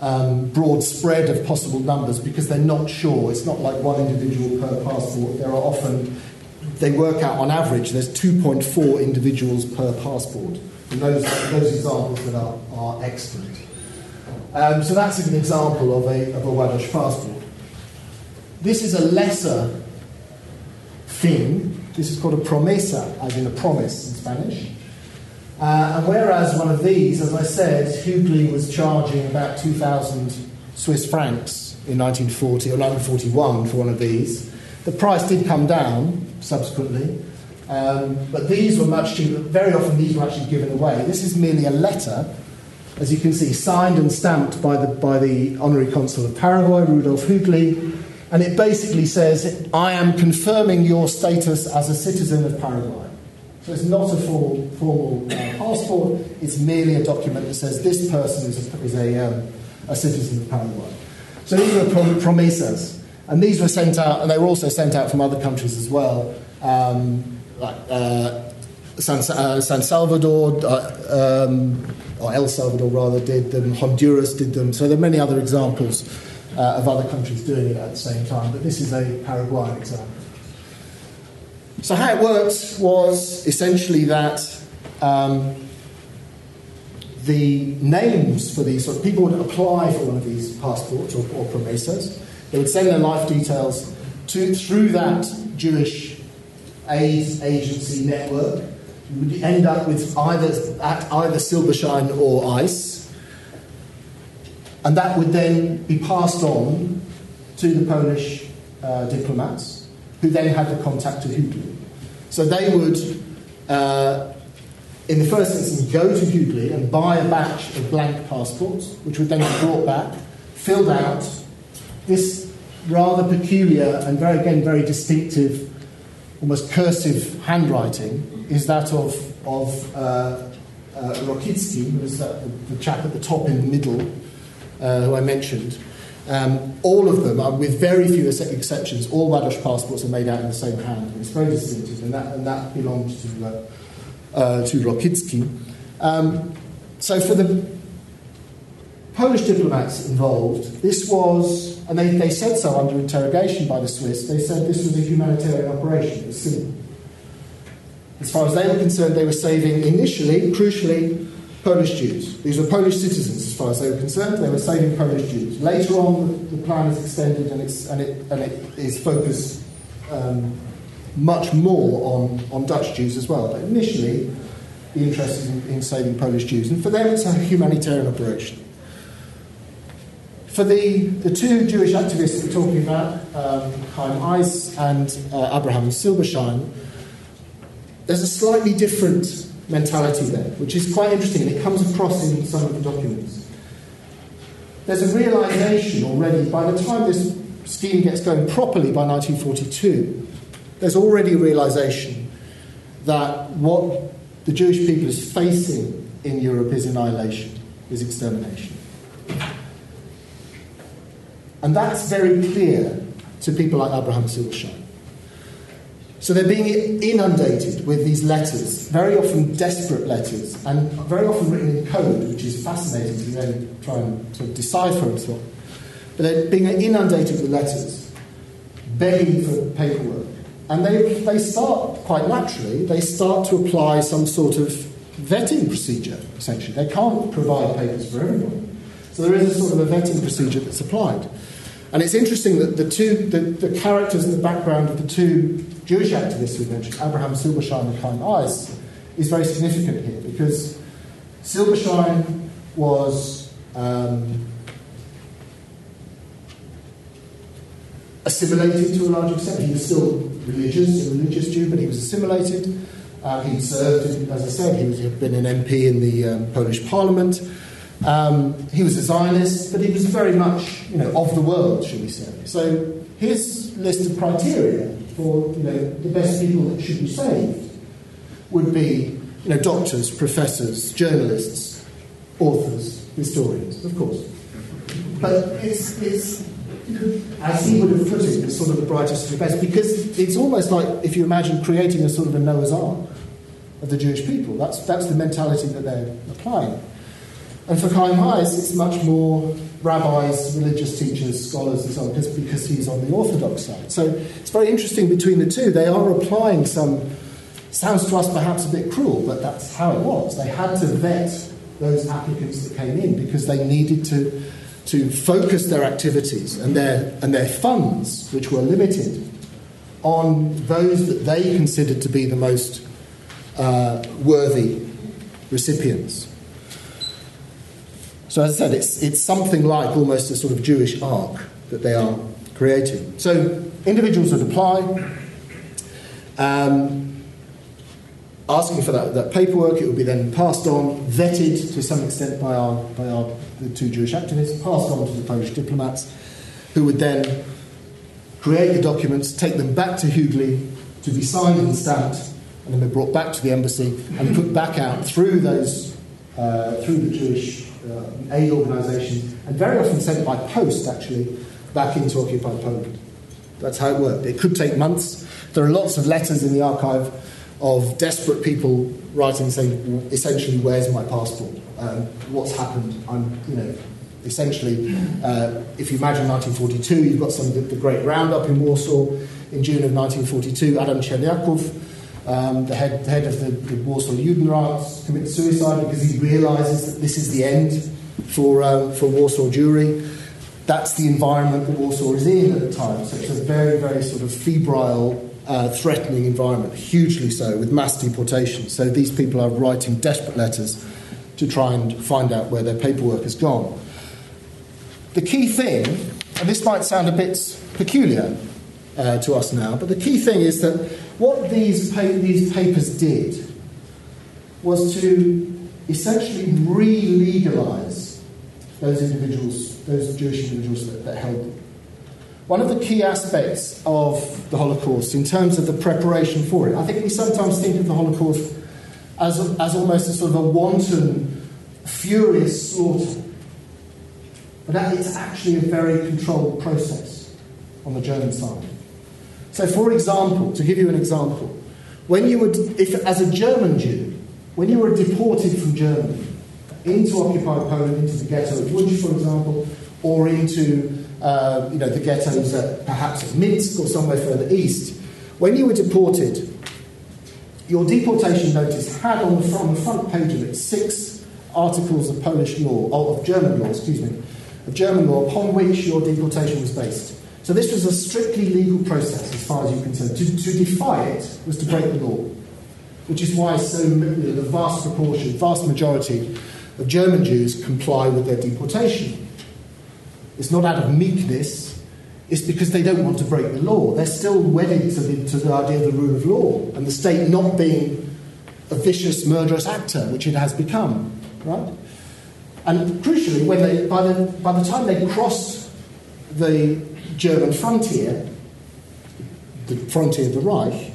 um, broad spread of possible numbers because they're not sure. It's not like one individual per passport. There are often, they work out on average, there's 2.4 individuals per passport. And those, those examples that are, are excellent. Um, so that's an example of a, of a Ładoś passport. This is a lesser thing. This is called a promesa, as in a promise in Spanish. Uh, and whereas one of these, as I said, Hügli was charging about 2,000 Swiss francs in 1940 or 1941 for one of these, the price did come down subsequently. Um, but these were much cheaper. Very often, these were actually given away. This is merely a letter, as you can see, signed and stamped by the, by the honorary consul of Paraguay, Rudolf Hügli, and it basically says, I am confirming your status as a citizen of Paraguay. So it's not a formal, formal uh, passport, it's merely a document that says this person is a, is a, um, a citizen of Paraguay. So these were prom-. And these were sent out, and they were also sent out from other countries as well, um, like uh, San, uh, San, Salvador, uh, um, or El Salvador rather, did them, Honduras did them. So there are many other examples uh, of other countries doing it at the same time, but this is a Paraguayan example. So, how it worked was essentially that um, the names for these, so people would apply for one of these passports or, or promesas. They would send their life details to, through that Jewish aid agency network. You would end up with either at either Silberschein or Eiss, and that would then be passed on to the Polish uh, diplomats, who then had the contact to Hügli. So they would, uh, in the first instance, go to Hügli and buy a batch of blank passports, which would then be brought back, filled out. This rather peculiar and very again very distinctive, almost cursive handwriting is that of of uh, uh, Rokicki, who is that, the, the chap at the top in the middle, uh, who I mentioned. Um, all of them, are, with very few exceptions, all Ładoś passports are made out in the same hand. It's very distinctive, and that, and that belonged to, uh, uh, to Rokicki. Um, so for the Polish diplomats involved, this was, and they, they said so under interrogation by the Swiss, they said this was a humanitarian operation. It was simple. As far as they were concerned, they were saving initially, crucially, Polish Jews. These were Polish citizens, as far as they were concerned. They were saving Polish Jews. Later on, the plan is extended and, and, it, and it is focused um, much more on, on Dutch Jews as well. But initially, the interest is in, in saving Polish Jews. And for them, it's a humanitarian operation. For the, the two Jewish activists we're talking about, um, Chaim and uh, Abraham Silberschein, there's a slightly different mentality there, which is quite interesting, and it comes across in some of the documents. There's a realization already, by the time this scheme gets going properly by 1942, there's already a realization that what the Jewish people is facing in Europe is annihilation, is extermination. And that's very clear to people like Abraham Silberschein. So they're being inundated with these letters, very often desperate letters, and very often written in code, which is fascinating to then try and sort of decipher and so on. But they're being inundated with letters, begging for paperwork. And they, they start, quite naturally, they start to apply some sort of vetting procedure, essentially. They can't provide papers for everyone. So there is a sort of a vetting procedure that's applied. And it's interesting that the two, the, the characters in the background of the two Jewish activists we mentioned, Abraham Silberschein and Chaim Eiss, is very significant here because Silberschein was um, assimilated to a large extent. He was still religious, a religious Jew, but he was assimilated. Uh, he served, as I said, he had been an MP in the um, Polish Parliament. Um, he was a Zionist, but he was very much, you know, of the world, shall we say. So his list of criteria for, you know, the best people that should be saved would be, you know, doctors, professors, journalists, authors, historians, of course. But it's, it's as he would have put it, it's sort of the brightest of the best, because it's almost like if you imagine creating a sort of a Noah's Ark of the Jewish people. That's, that's the mentality that they're applying. And for Chaim Eiss, it's much more rabbis, religious teachers, scholars, and so on, because, because he's on the Orthodox side. So it's very interesting between the two. They are applying some, sounds to us perhaps a bit cruel, but that's how it was. They had to vet those applicants that came in because they needed to, to focus their activities and their, and their funds, which were limited, on those that they considered to be the most uh, worthy recipients. So, as I said, it's, it's something like almost a sort of Jewish ark that they are creating. So, individuals would apply, um, asking for that, that paperwork. It would be then passed on, vetted to some extent by our, by our the two Jewish activists, passed on to the Polish diplomats, who would then create the documents, take them back to Hügli to be signed and stamped, and then be brought back to the embassy and put back out through those uh, through the Jewish uh, aid organisations, and very often sent by post actually back into occupied Poland. That's how it worked. It could take months. There are lots of letters in the archive of desperate people writing saying, essentially, where's my passport? Um, what's happened? I'm, you know, essentially, uh, if you imagine 1942, you've got some the, the, great roundup in Warsaw. in June of 1942, Adam Czerniaków, um, the, head, head of the, the Warsaw Judenrat, commits suicide because he realizes that this is the end for, uh, for Warsaw Jewry. That's the environment that Warsaw is in at the time. So it's a very, very sort of febrile, uh, threatening environment, hugely so, with mass deportation. So these people are writing desperate letters to try and find out where their paperwork has gone. The key thing, and this might sound a bit peculiar uh, to us now, but the key thing is that what these, pa- these papers did was to essentially re legalize those individuals, those Jewish individuals that, that held them. One of the key aspects of the Holocaust in terms of the preparation for it, I think we sometimes think of the Holocaust as, as almost a sort of a wanton, furious slaughter. But it's actually a very controlled process on the German side. So, for example, to give you an example, when you would, if as a German Jew, when you were deported from Germany into occupied Poland, into the ghetto of Łódź, for example, or into uh, you know, the ghettos at, perhaps at Minsk or somewhere further east, when you were deported, your deportation notice had on the, front, on the front page of it six articles of Polish law, or of German law, excuse me, of German law upon which your deportation was based. So this was a strictly legal process as far as you're concerned. To, to defy it was to break the law, which is why so you know, the vast proportion, vast majority of German Jews comply with their deportation. It's not out of meekness, it's because they don't want to break the law. They're still wedded to the, to the idea of the rule of law and the state not being a vicious, murderous actor, which it has become, right? And crucially, when they, by, the, by the time they crossed the German frontier, the frontier of the Reich,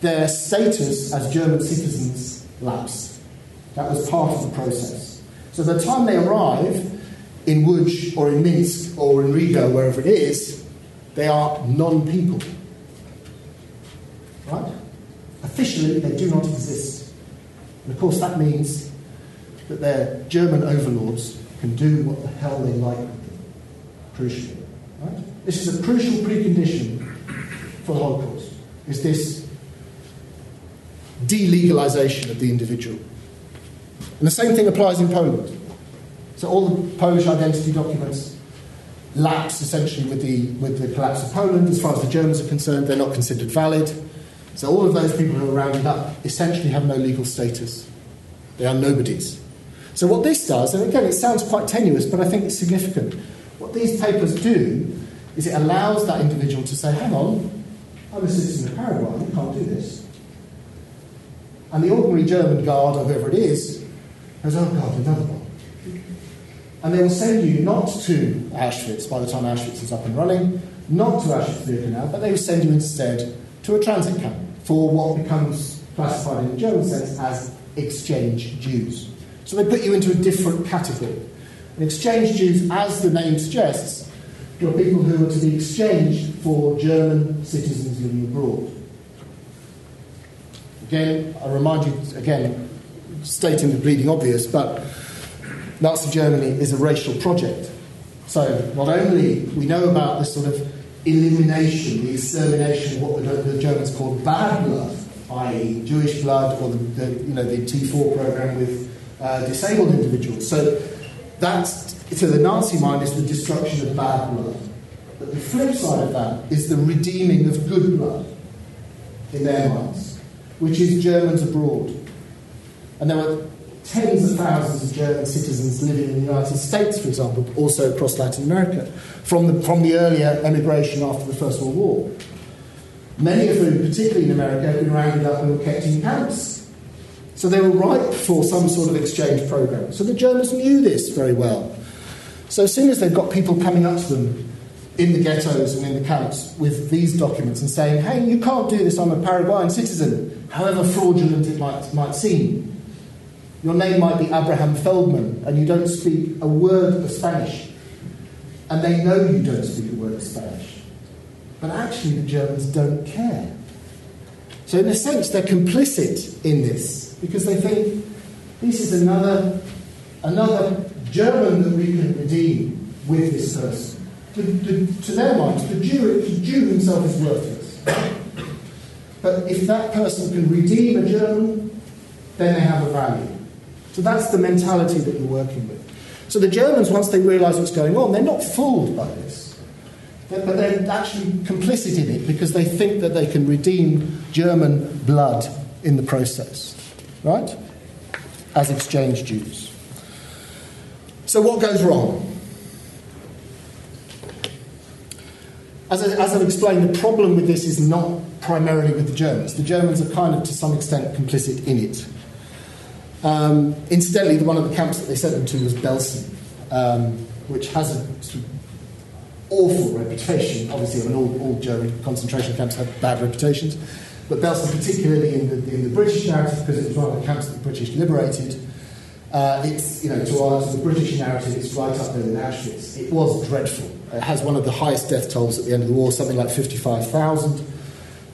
their status as German citizens lapsed. That was part of the process. So by the time they arrive in Łódź or in Minsk or in Riga, wherever it is, they are non people. Right? Officially, they do not exist. And of course, that means that their German overlords can do what the hell they like with them, crucially. Right? This is a crucial precondition for the Holocaust, is this delegalization of the individual. And the same thing applies in Poland. So all the Polish identity documents lapse essentially with the, with the collapse of Poland. As far as the Germans are concerned, they're not considered valid. So all of those people who are rounded up essentially have no legal status. They are nobodies. So what this does, and again it sounds quite tenuous, but I think it's significant. What these papers do is it allows that individual to say, hang on, I'm a citizen of Paraguay, you can't do this. And the ordinary German guard, or whoever it is, goes, oh God, another one. And they will send you not to Auschwitz by the time Auschwitz is up and running, not to Auschwitz-Birkenau, but they will send you instead to a transit camp for what becomes classified in the German sense as exchange Jews. So they put you into a different category. And exchange Jews, as the name suggests, were people who were to be exchanged for German citizens living abroad. Again, I remind you, again, stating the bleeding obvious, but Nazi Germany is a racial project. So not only we know about this sort of elimination, the extermination of what the, the Germans called bad blood, i.e., Jewish blood, or the, the you know the T4 program with uh, disabled individuals. So that's to the Nazi mind is the destruction of bad blood. But the flip side of that is the redeeming of good blood in their minds, which is Germans abroad. And there were tens of thousands of German citizens living in the United States, for example, but also across Latin America, from the, from the earlier emigration after the First World War. Many of whom, particularly in America, had been rounded up and were kept in camps. So they were ripe for some sort of exchange program. So the Germans knew this very well. So as soon as they've got people coming up to them in the ghettos and in the camps with these documents and saying, hey, you can't do this, I'm a Paraguayan citizen, however fraudulent it might, might seem. Your name might be Abraham Feldman and you don't speak a word of Spanish. And they know you don't speak a word of Spanish. But actually, the Germans don't care. So, in a sense, they're complicit in this because they think this is another, another German that we can redeem with this person. To, their minds, the Jew, the Jew himself is worthless. But if that person can redeem a German, then they have a value. So that's the mentality that you're working with. So the Germans, once they realise what's going on, they're not fooled by this. But they're actually complicit in it because they think that they can redeem German blood in the process, right? As exchange Jews. So what goes wrong? As, I, as I've explained, the problem with this is not primarily with the Germans. The Germans are kind of, to some extent, complicit in it. Um, incidentally, one of the camps that they sent them to was Belsen, um, which has a sort of awful reputation. Obviously, I mean, all, all, German concentration camps have bad reputations, but Belsen, particularly in the, in the British narrative, because it was one of the camps that the British liberated, uh, it's, you know, to, our, to the British narrative, it's right up there with Auschwitz. It was dreadful. It has one of the highest death tolls at the end of the war, something like 55,000.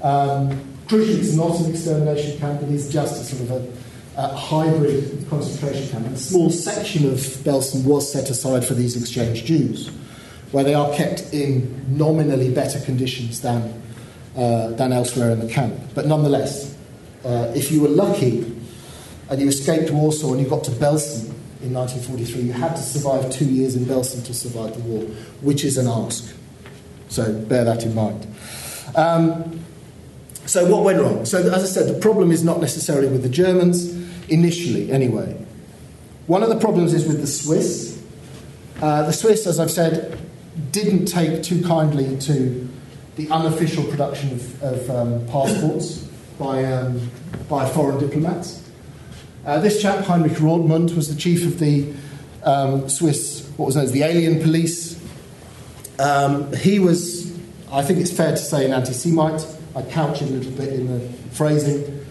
Um, crucially, it's not an extermination camp, it is just a sort of a uh, hybrid concentration camp. And a small section of Belsen was set aside for these exchange Jews, where they are kept in nominally better conditions than, uh, than elsewhere in the camp. But nonetheless, uh, if you were lucky and you escaped Warsaw and you got to Belsen in 1943, you had to survive two years in Belsen to survive the war, which is an ask. So bear that in mind. Um, so what went wrong? So as I said, the problem is not necessarily with the Germans initially, anyway. One of the problems is with the Swiss. Uh, the Swiss, as I've said, didn't take too kindly to the unofficial production of, of um, passports by, um, by foreign diplomats. Uh, this chap, Heinrich Rothmund, was the chief of the um, Swiss, what was known as the alien police. Um, he was, I think it's fair to say, an anti Semite. I couch it a little bit in the phrasing.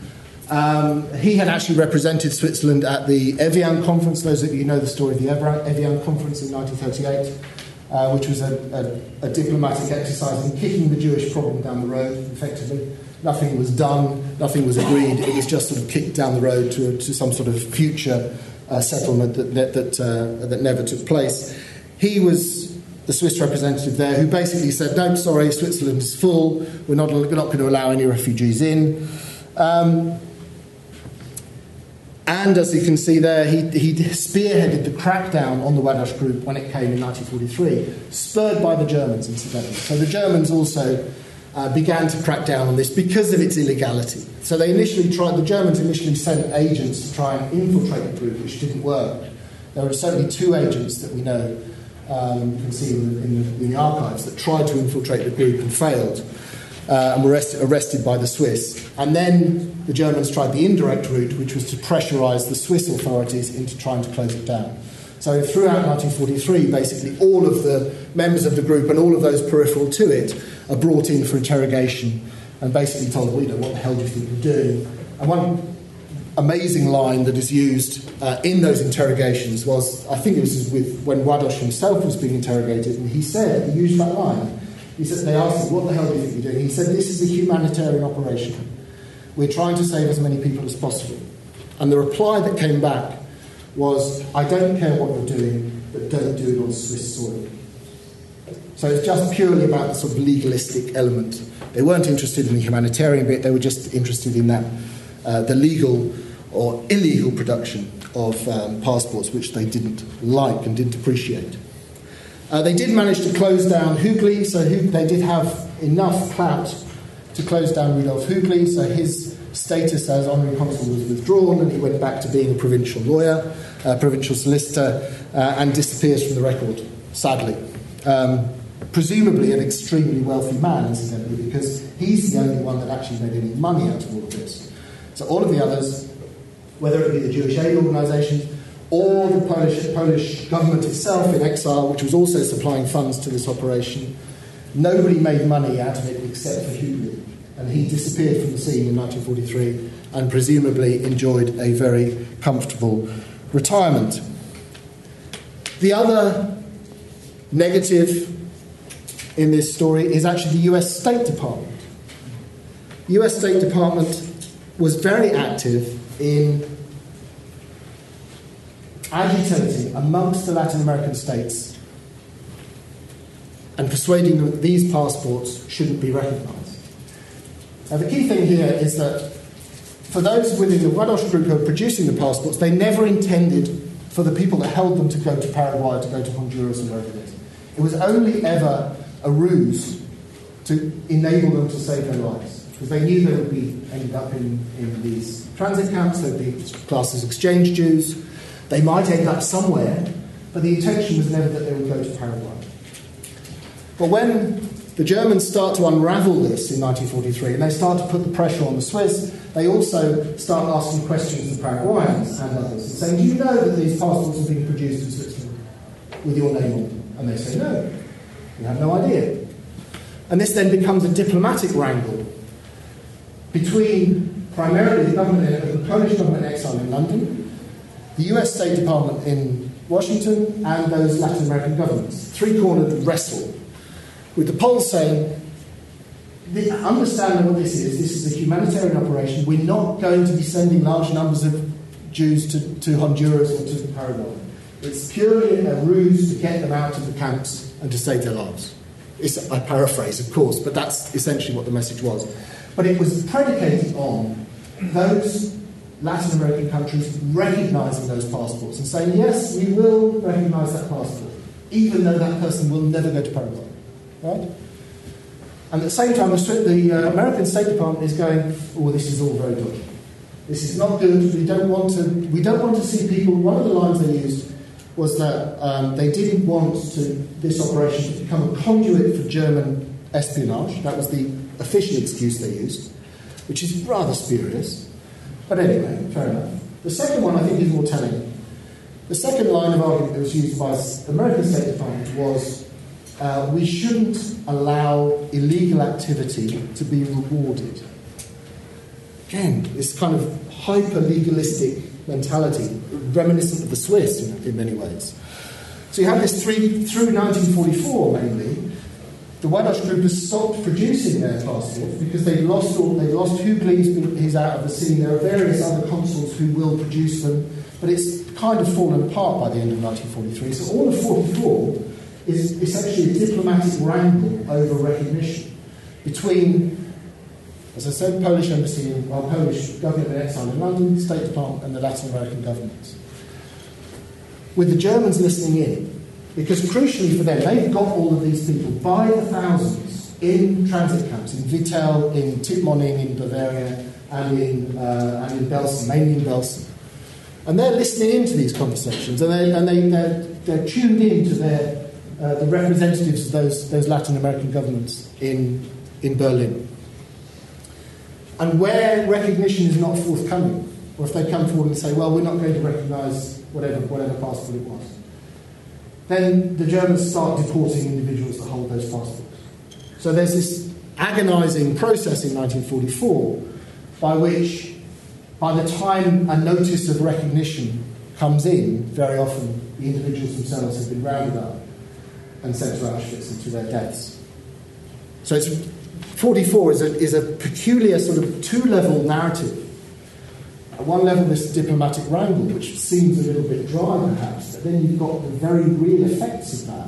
Um, he had actually represented Switzerland at the Evian conference. Those of you know the story of the Evian conference in 1938, uh, which was a, a, a, diplomatic exercise in kicking the Jewish problem down the road, effectively. Nothing was done, nothing was agreed. It was just sort of kicked down the road to, to some sort of future uh, settlement that, that, uh, that never took place. He was the Swiss representative there who basically said, No, sorry, Switzerland is full, we're not, we're not going to allow any refugees in. Um, and as you can see there, he, he spearheaded the crackdown on the Ładoś group when it came in 1943, spurred by the Germans, incidentally. So the Germans also uh, began to crack down on this because of its illegality. So they initially tried, the Germans initially sent agents to try and infiltrate the group, which didn't work. There were certainly two agents that we know, um, you can see in the, in, in the, archives, that tried to infiltrate the group and failed uh, and were arrested, arrested by the Swiss. And then the Germans tried the indirect route, which was to pressurise the Swiss authorities into trying to close it down. So throughout 1943, basically all of the members of the group and all of those peripheral to it are brought in for interrogation and basically told, well, you know, what the hell do you think you're doing? And one amazing line that is used uh, in those interrogations was, I think it was with when Ładoś himself was being interrogated, and he said, he used that line. He said, they asked him, what the hell do you think you're doing? He said, this is a humanitarian operation. We're trying to save as many people as possible. And the reply that came back was, I don't care what you're doing, but don't do it on Swiss soil. So it's just purely about the sort of legalistic element. They weren't interested in the humanitarian bit, they were just interested in that, uh, the legal or illegal production of um, passports, which they didn't like and didn't appreciate. Uh, they did manage to close down Hügli, so they did have enough clout to close down Rudolf Hügli, so his status as honorary consul was withdrawn and he went back to being a provincial lawyer, uh, provincial solicitor, uh, and disappears from the record, sadly. Um, presumably an extremely wealthy man, incidentally, because he's the only one that actually made any money out of all of this. So all of the others, whether it be the Jewish aid organisations, or the Polish, Polish government itself in exile, which was also supplying funds to this operation. Nobody made money out of it except for Hügli, and he disappeared from the scene in 1943 and presumably enjoyed a very comfortable retirement. The other negative in this story is actually the US State Department. The US State Department was very active in agitating amongst the Latin American states and persuading them that these passports shouldn't be recognised. Now, the key thing here is that for those within the Ładoś group who are producing the passports, they never intended for the people that held them to go to Paraguay, to go to Honduras, or wherever it is. It was only ever a ruse to enable them to save their lives. Because they knew they would be ended up in, in these transit camps, they'd be classed as exchange Jews. They might end up somewhere, but the intention was never that they would go to Paraguay. But when the Germans start to unravel this in 1943 and they start to put the pressure on the Swiss, they also start asking questions of Paraguayans and others saying, Do you know that these passports have been produced in Switzerland with your name on them? And they say, No, we have no idea. And this then becomes a diplomatic wrangle between primarily the government, the Polish government exile in London, the US State Department in Washington, and those Latin American governments. Three cornered wrestle with the Poles saying, understand what this is. This is a humanitarian operation. We're not going to be sending large numbers of Jews to, to Honduras or to Paraguay. It's purely a ruse to get them out of the camps and to save their lives. It's, I paraphrase, of course, but that's essentially what the message was. But it was predicated on those Latin American countries recognizing those passports and saying, yes, we will recognize that passport, even though that person will never go to Paraguay. Right? And at the same time, the uh, American State Department is going, oh, this is all very dodgy. This is not good. We don't want to. We don't want to see people. One of the lines they used was that um, they didn't want to, this operation to become a conduit for German espionage. That was the official excuse they used, which is rather spurious. But anyway, fair enough. The second one I think is more telling. The second line of argument that was used by the American State Department was uh, we shouldn't allow illegal activity to be rewarded. Again, this kind of hyper legalistic mentality, reminiscent of the Swiss in, in many ways. So you have this three, through 1944 mainly. The Ładoś group has stopped producing their passports because they've lost all, they've lost Hügli's he's out of the scene. There are various other consuls who will produce them, but it's kind of fallen apart by the end of 1943. So all of 44 is essentially a diplomatic wrangle over recognition between as I said, Polish embassy, well, Polish government in exile in London, State Department, and the Latin American governments. With the Germans listening in, because crucially for them, they've got all of these people by the thousands in transit camps, in Vittel, in Tittmoning, in Bavaria, and in, uh, and in Belsen, mainly in Belsen. And they're listening into these conversations, and, they, and they, they're, they're tuned in to their, uh, the representatives of those, those Latin American governments in, in Berlin. And where recognition is not forthcoming, or if they come forward and say, well, we're not going to recognise whatever, whatever passport it was, then the Germans start deporting individuals that hold those passports. So there's this agonising process in 1944 by which, by the time a notice of recognition comes in, very often the individuals themselves have been rounded up and sent to Auschwitz and to their deaths. So it's 44 is a, is a peculiar sort of two level narrative. At one level, this diplomatic wrangle, which seems a little bit dry perhaps, but then you've got the very real effects of that,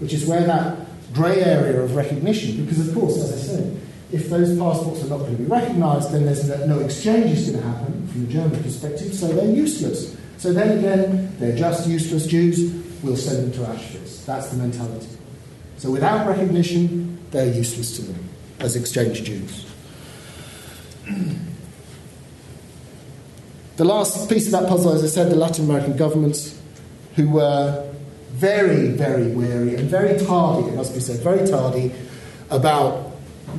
which is where that grey area of recognition, because of course, as I said, if those passports are not going to be recognised, then there's no, exchange is going to happen from the German perspective, so they're useless. So then again, they're just useless Jews, we'll send them to Auschwitz. That's the mentality. So without recognition, they're useless to them as exchange Jews. [clears throat] The last piece of that puzzle, as I said, the Latin American governments, who were very, very wary and very tardy, it must be said, very tardy about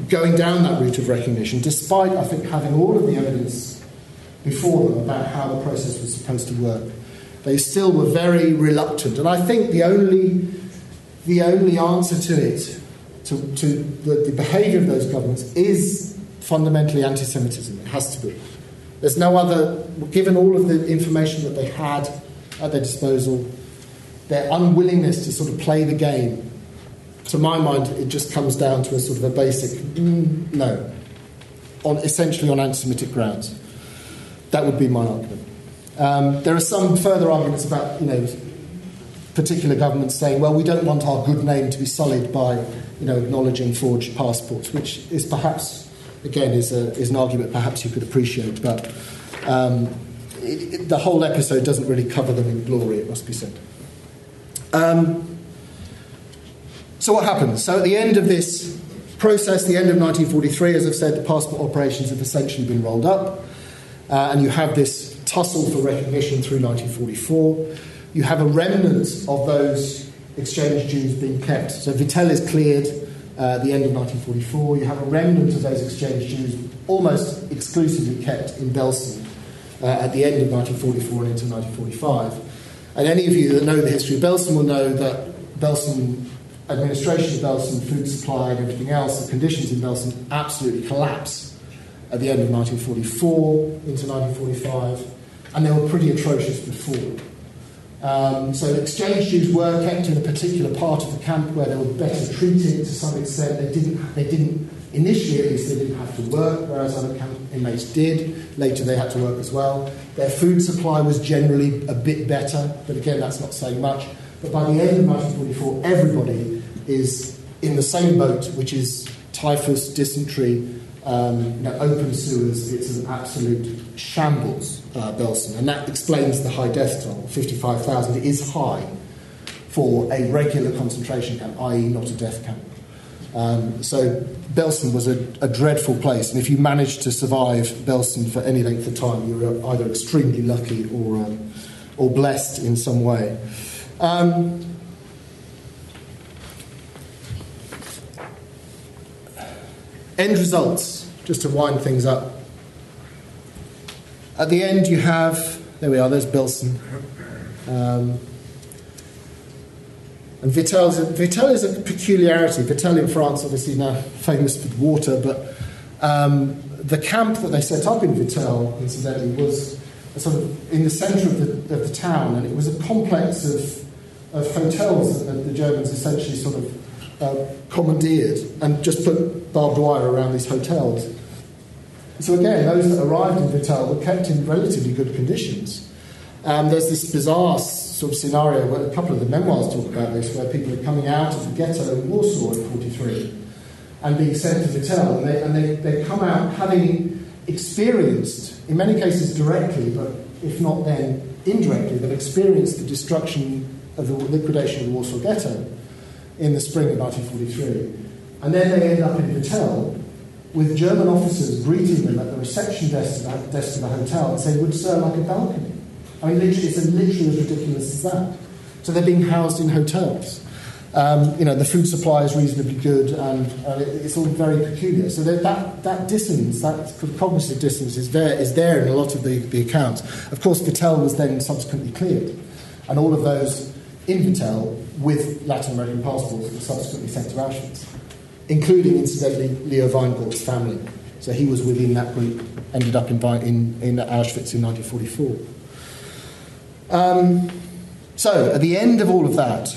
going down that route of recognition, despite, I think, having all of the evidence before them about how the process was supposed to work. They still were very reluctant. And I think the only, the only answer to it to, to the, the behaviour of those governments is fundamentally anti Semitism. It has to be. There's no other, given all of the information that they had at their disposal, their unwillingness to sort of play the game, to my mind, it just comes down to a sort of a basic mm, no, on essentially on anti Semitic grounds. That would be my argument. Um, there are some further arguments about, you know, particular governments saying, well, we don't want our good name to be sullied by you know, acknowledging forged passports, which is perhaps again, is, a, is an argument perhaps you could appreciate, but um, it, it, the whole episode doesn't really cover them in glory, it must be said. Um, so, what happens? So, at the end of this process, the end of 1943, as I've said, the passport operations have essentially been rolled up, uh, and you have this tussle for recognition through 1944. You have a remnant of those exchange Jews being kept. So, Vittel is cleared uh, at the end of 1944. You have a remnant of those exchange Jews almost exclusively kept in Belsen uh, at the end of 1944 and into 1945. And any of you that know the history of Belsen will know that Belsen administration of Belsen, food supply, and everything else, the conditions in Belsen absolutely collapse at the end of 1944 into 1945, and they were pretty atrocious before. Um, so exchange Jews were kept in a particular part of the camp where they were better treated to some extent. They didn't, they didn't initially at least, they didn't have to work, whereas other camp inmates did. Later, they had to work as well. Their food supply was generally a bit better, but again, that's not saying much. But by the end of 1944, everybody is in the same boat, which is typhus, dysentery, um, you know, open sewers. It's an absolute shambles, uh, Belsen. And that explains the high death toll 55,000. It is high for a regular concentration camp, i.e., not a death camp. Um, so Belsen was a, a, dreadful place, and if you managed to survive Belsen for any length of time, you were either extremely lucky or, um, or blessed in some way. Um, end results, just to wind things up. At the end, you have, there we are, there's Belsen. Um, and Vittel is, a, Vittel is a peculiarity. Vittel in France, obviously now famous for the water, but um, the camp that they set up in Vittel, incidentally, was sort of in the centre of the, of the town, and it was a complex of, of hotels that the Germans essentially sort of uh, commandeered and just put barbed wire around these hotels. So again, those that arrived in Vittel were kept in relatively good conditions. Um, there's this bizarre sort of scenario where a couple of the memoirs talk about this, where people are coming out of the ghetto in Warsaw in 43 and being sent to Vittel, and they, and they, they come out having experienced, in many cases directly, but if not then indirectly, they've experienced the destruction of the liquidation of the Warsaw Ghetto in the spring of 1943. And then they end up in Vittel with German officers greeting them at the reception desk, desk of the hotel and saying, Would sir like a balcony? I mean, literally, it's literally as ridiculous as that. So they're being housed in hotels. Um, you know, the food supply is reasonably good, and uh, it's all very peculiar. So that, that dissonance, that cognitive dissonance, is there, is there in a lot of the, the accounts. Of course, Vittel was then subsequently cleared, and all of those in Vittel with Latin American passports were subsequently sent to Auschwitz, including, incidentally, Leo Weingort's family. So he was within that group, ended up in, in, in Auschwitz in 1944. Um, so, at the end of all of that,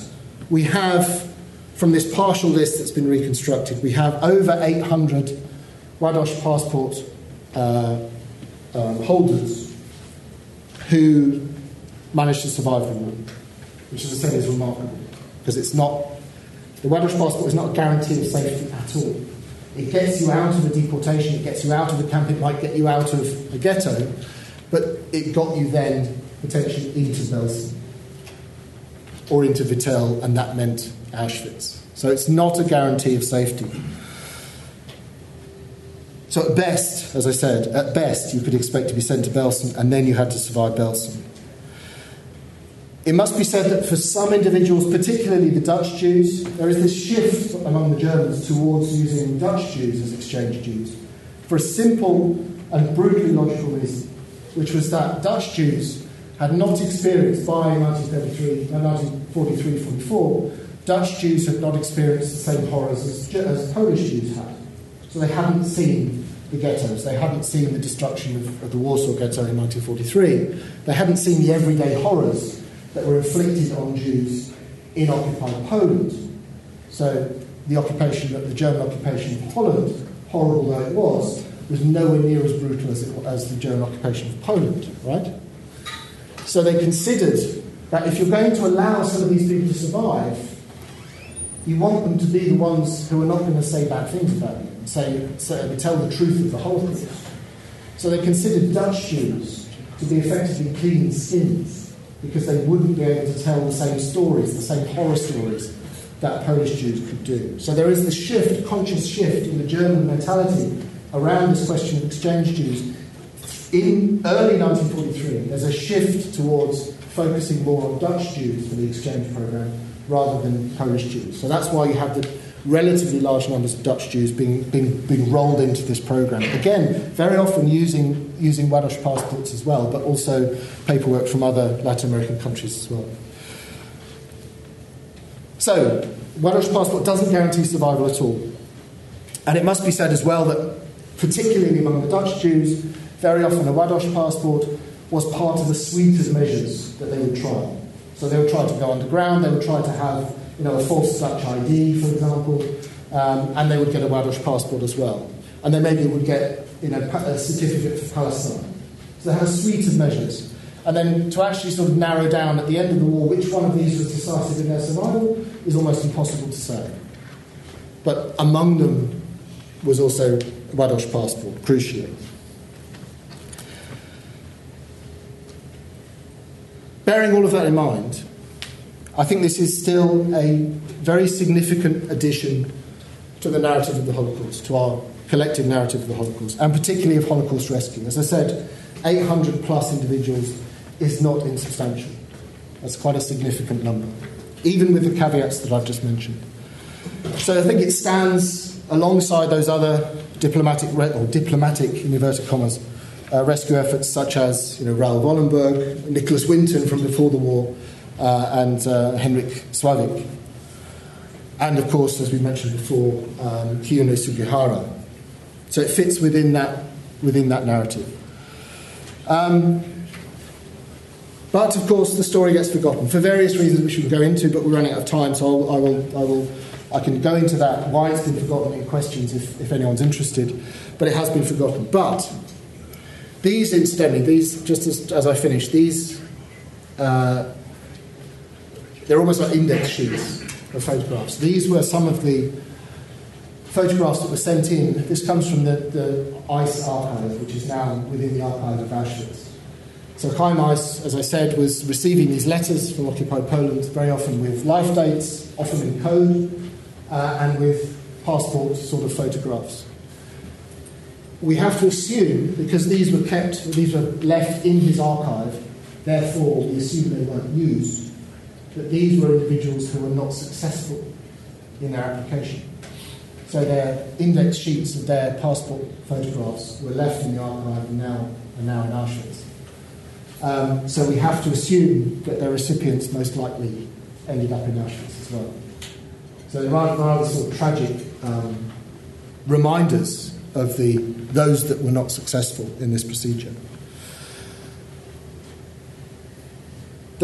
we have, from this partial list that's been reconstructed, we have over 800 Ładoś passport uh, um, holders who managed to survive the war, which, as I said, is remarkable because it's not the Ładoś passport is not a guarantee of safety at all. It gets you out of a deportation, it gets you out of the camp, it might get you out of a ghetto, but it got you then potentially into Belsen or into Vittel, and that meant Auschwitz. So it's not a guarantee of safety. So at best, as I said, at best you could expect to be sent to Belsen, and then you had to survive Belsen. It must be said that for some individuals, particularly the Dutch Jews, there is this shift among the Germans towards using Dutch Jews as exchange Jews for a simple and brutally logical reason, which was that Dutch Jews had not experienced by 1933, 1943 44, Dutch Jews had not experienced the same horrors as, as Polish Jews had. So they hadn't seen the ghettos, they hadn't seen the destruction of, of the Warsaw Ghetto in 1943, they hadn't seen the everyday horrors that were inflicted on Jews in occupied Poland. So the occupation, that the German occupation of Holland, horrible though it was, was nowhere near as brutal as, it, as the German occupation of Poland, right? So they considered that if you're going to allow some of these people to survive, you want them to be the ones who are not going to say bad things about you and say, say tell the truth of the Holocaust. So they considered Dutch Jews to be effectively clean skins because they wouldn't be able to tell the same stories, the same horror stories that Polish Jews could do. So there is this shift, conscious shift in the German mentality around this question of exchange Jews. In early 1943, there's a shift towards focusing more on Dutch Jews for the exchange program rather than Polish Jews. So that's why you have the relatively large numbers of Dutch Jews being, being, being rolled into this program. Again, very often using, using Ładoś passports as well, but also paperwork from other Latin American countries as well. So, Ładoś passport doesn't guarantee survival at all. And it must be said as well that, particularly among the Dutch Jews, very often a Ładoś passport was part of a suite of measures that they would try. So they would try to go underground, they would try to have you know, a false Dutch ID, for example, um, and they would get a Ładoś passport as well. And they maybe would get you know, a certificate for Palestine. So they had a suite of measures. And then to actually sort of narrow down at the end of the war which one of these was decisive in their survival is almost impossible to say. But among them was also Ładoś passport, crucially. Bearing all of that in mind, I think this is still a very significant addition to the narrative of the Holocaust, to our collective narrative of the Holocaust, and particularly of Holocaust rescue. As I said, 800 plus individuals is not insubstantial. That's quite a significant number, even with the caveats that I've just mentioned. So I think it stands alongside those other diplomatic, or diplomatic, in inverted commas, uh, rescue efforts such as you know, Raoul Wallenberg, Nicholas Winton from before the war, and uh, Henryk Sławik. And of course, as we mentioned before, um, Chiune Sugihara. So it fits within that, within that narrative. Um, but of course, the story gets forgotten for various reasons which we can go into, but we're running out of time, so I'll, I will, I will, I can go into that why it's been forgotten in questions if, if anyone's interested. But it has been forgotten. But these, incidentally, these, just as, as I finish, these, uh, they're almost like index sheets of photographs. These were some of the photographs that were sent in. This comes from the, the Eiss archive, which is now within the archive of Auschwitz. So Chaim Eiss, as I said, was receiving these letters from occupied Poland, very often with life dates, often in code, uh, and with passport sort of photographs we have to assume, because these were kept, these were left in his archive, therefore we assume they weren't used, that these were individuals who were not successful in their application. So their index sheets of their passport photographs were left in the archive and now are now in Auschwitz. Um, so we have to assume that their recipients most likely ended up in Auschwitz as well. So there are rather sort of tragic um, reminders of the, those that were not successful in this procedure.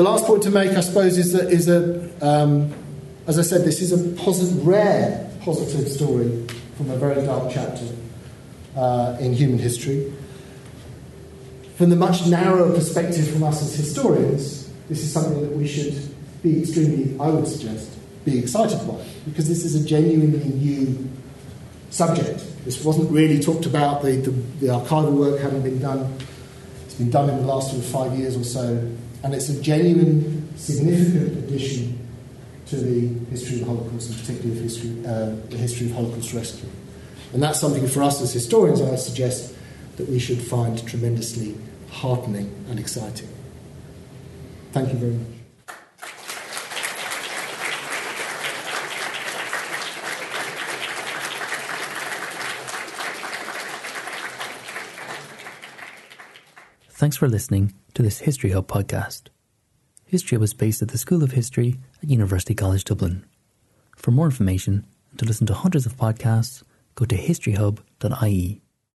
The last point to make, I suppose, is that is a, um, as I said, this is a positive, rare positive story from a very dark chapter uh, in human history. From the much narrower perspective from us as historians, this is something that we should be extremely, I would suggest, be excited by, because this is a genuinely new subject. This wasn't really talked about, the, the, the archival work hadn't been done. It's been done in the last sort of five years or so, and it's a genuine, significant addition to the history of the Holocaust, and particularly the history, uh, the history of Holocaust rescue. And that's something for us as historians, I suggest, that we should find tremendously heartening and exciting. Thank you very much. Thanks for listening to this History Hub podcast. History Hub is based at the School of History at University College Dublin. For more information and to listen to hundreds of podcasts, go to historyhub.ie.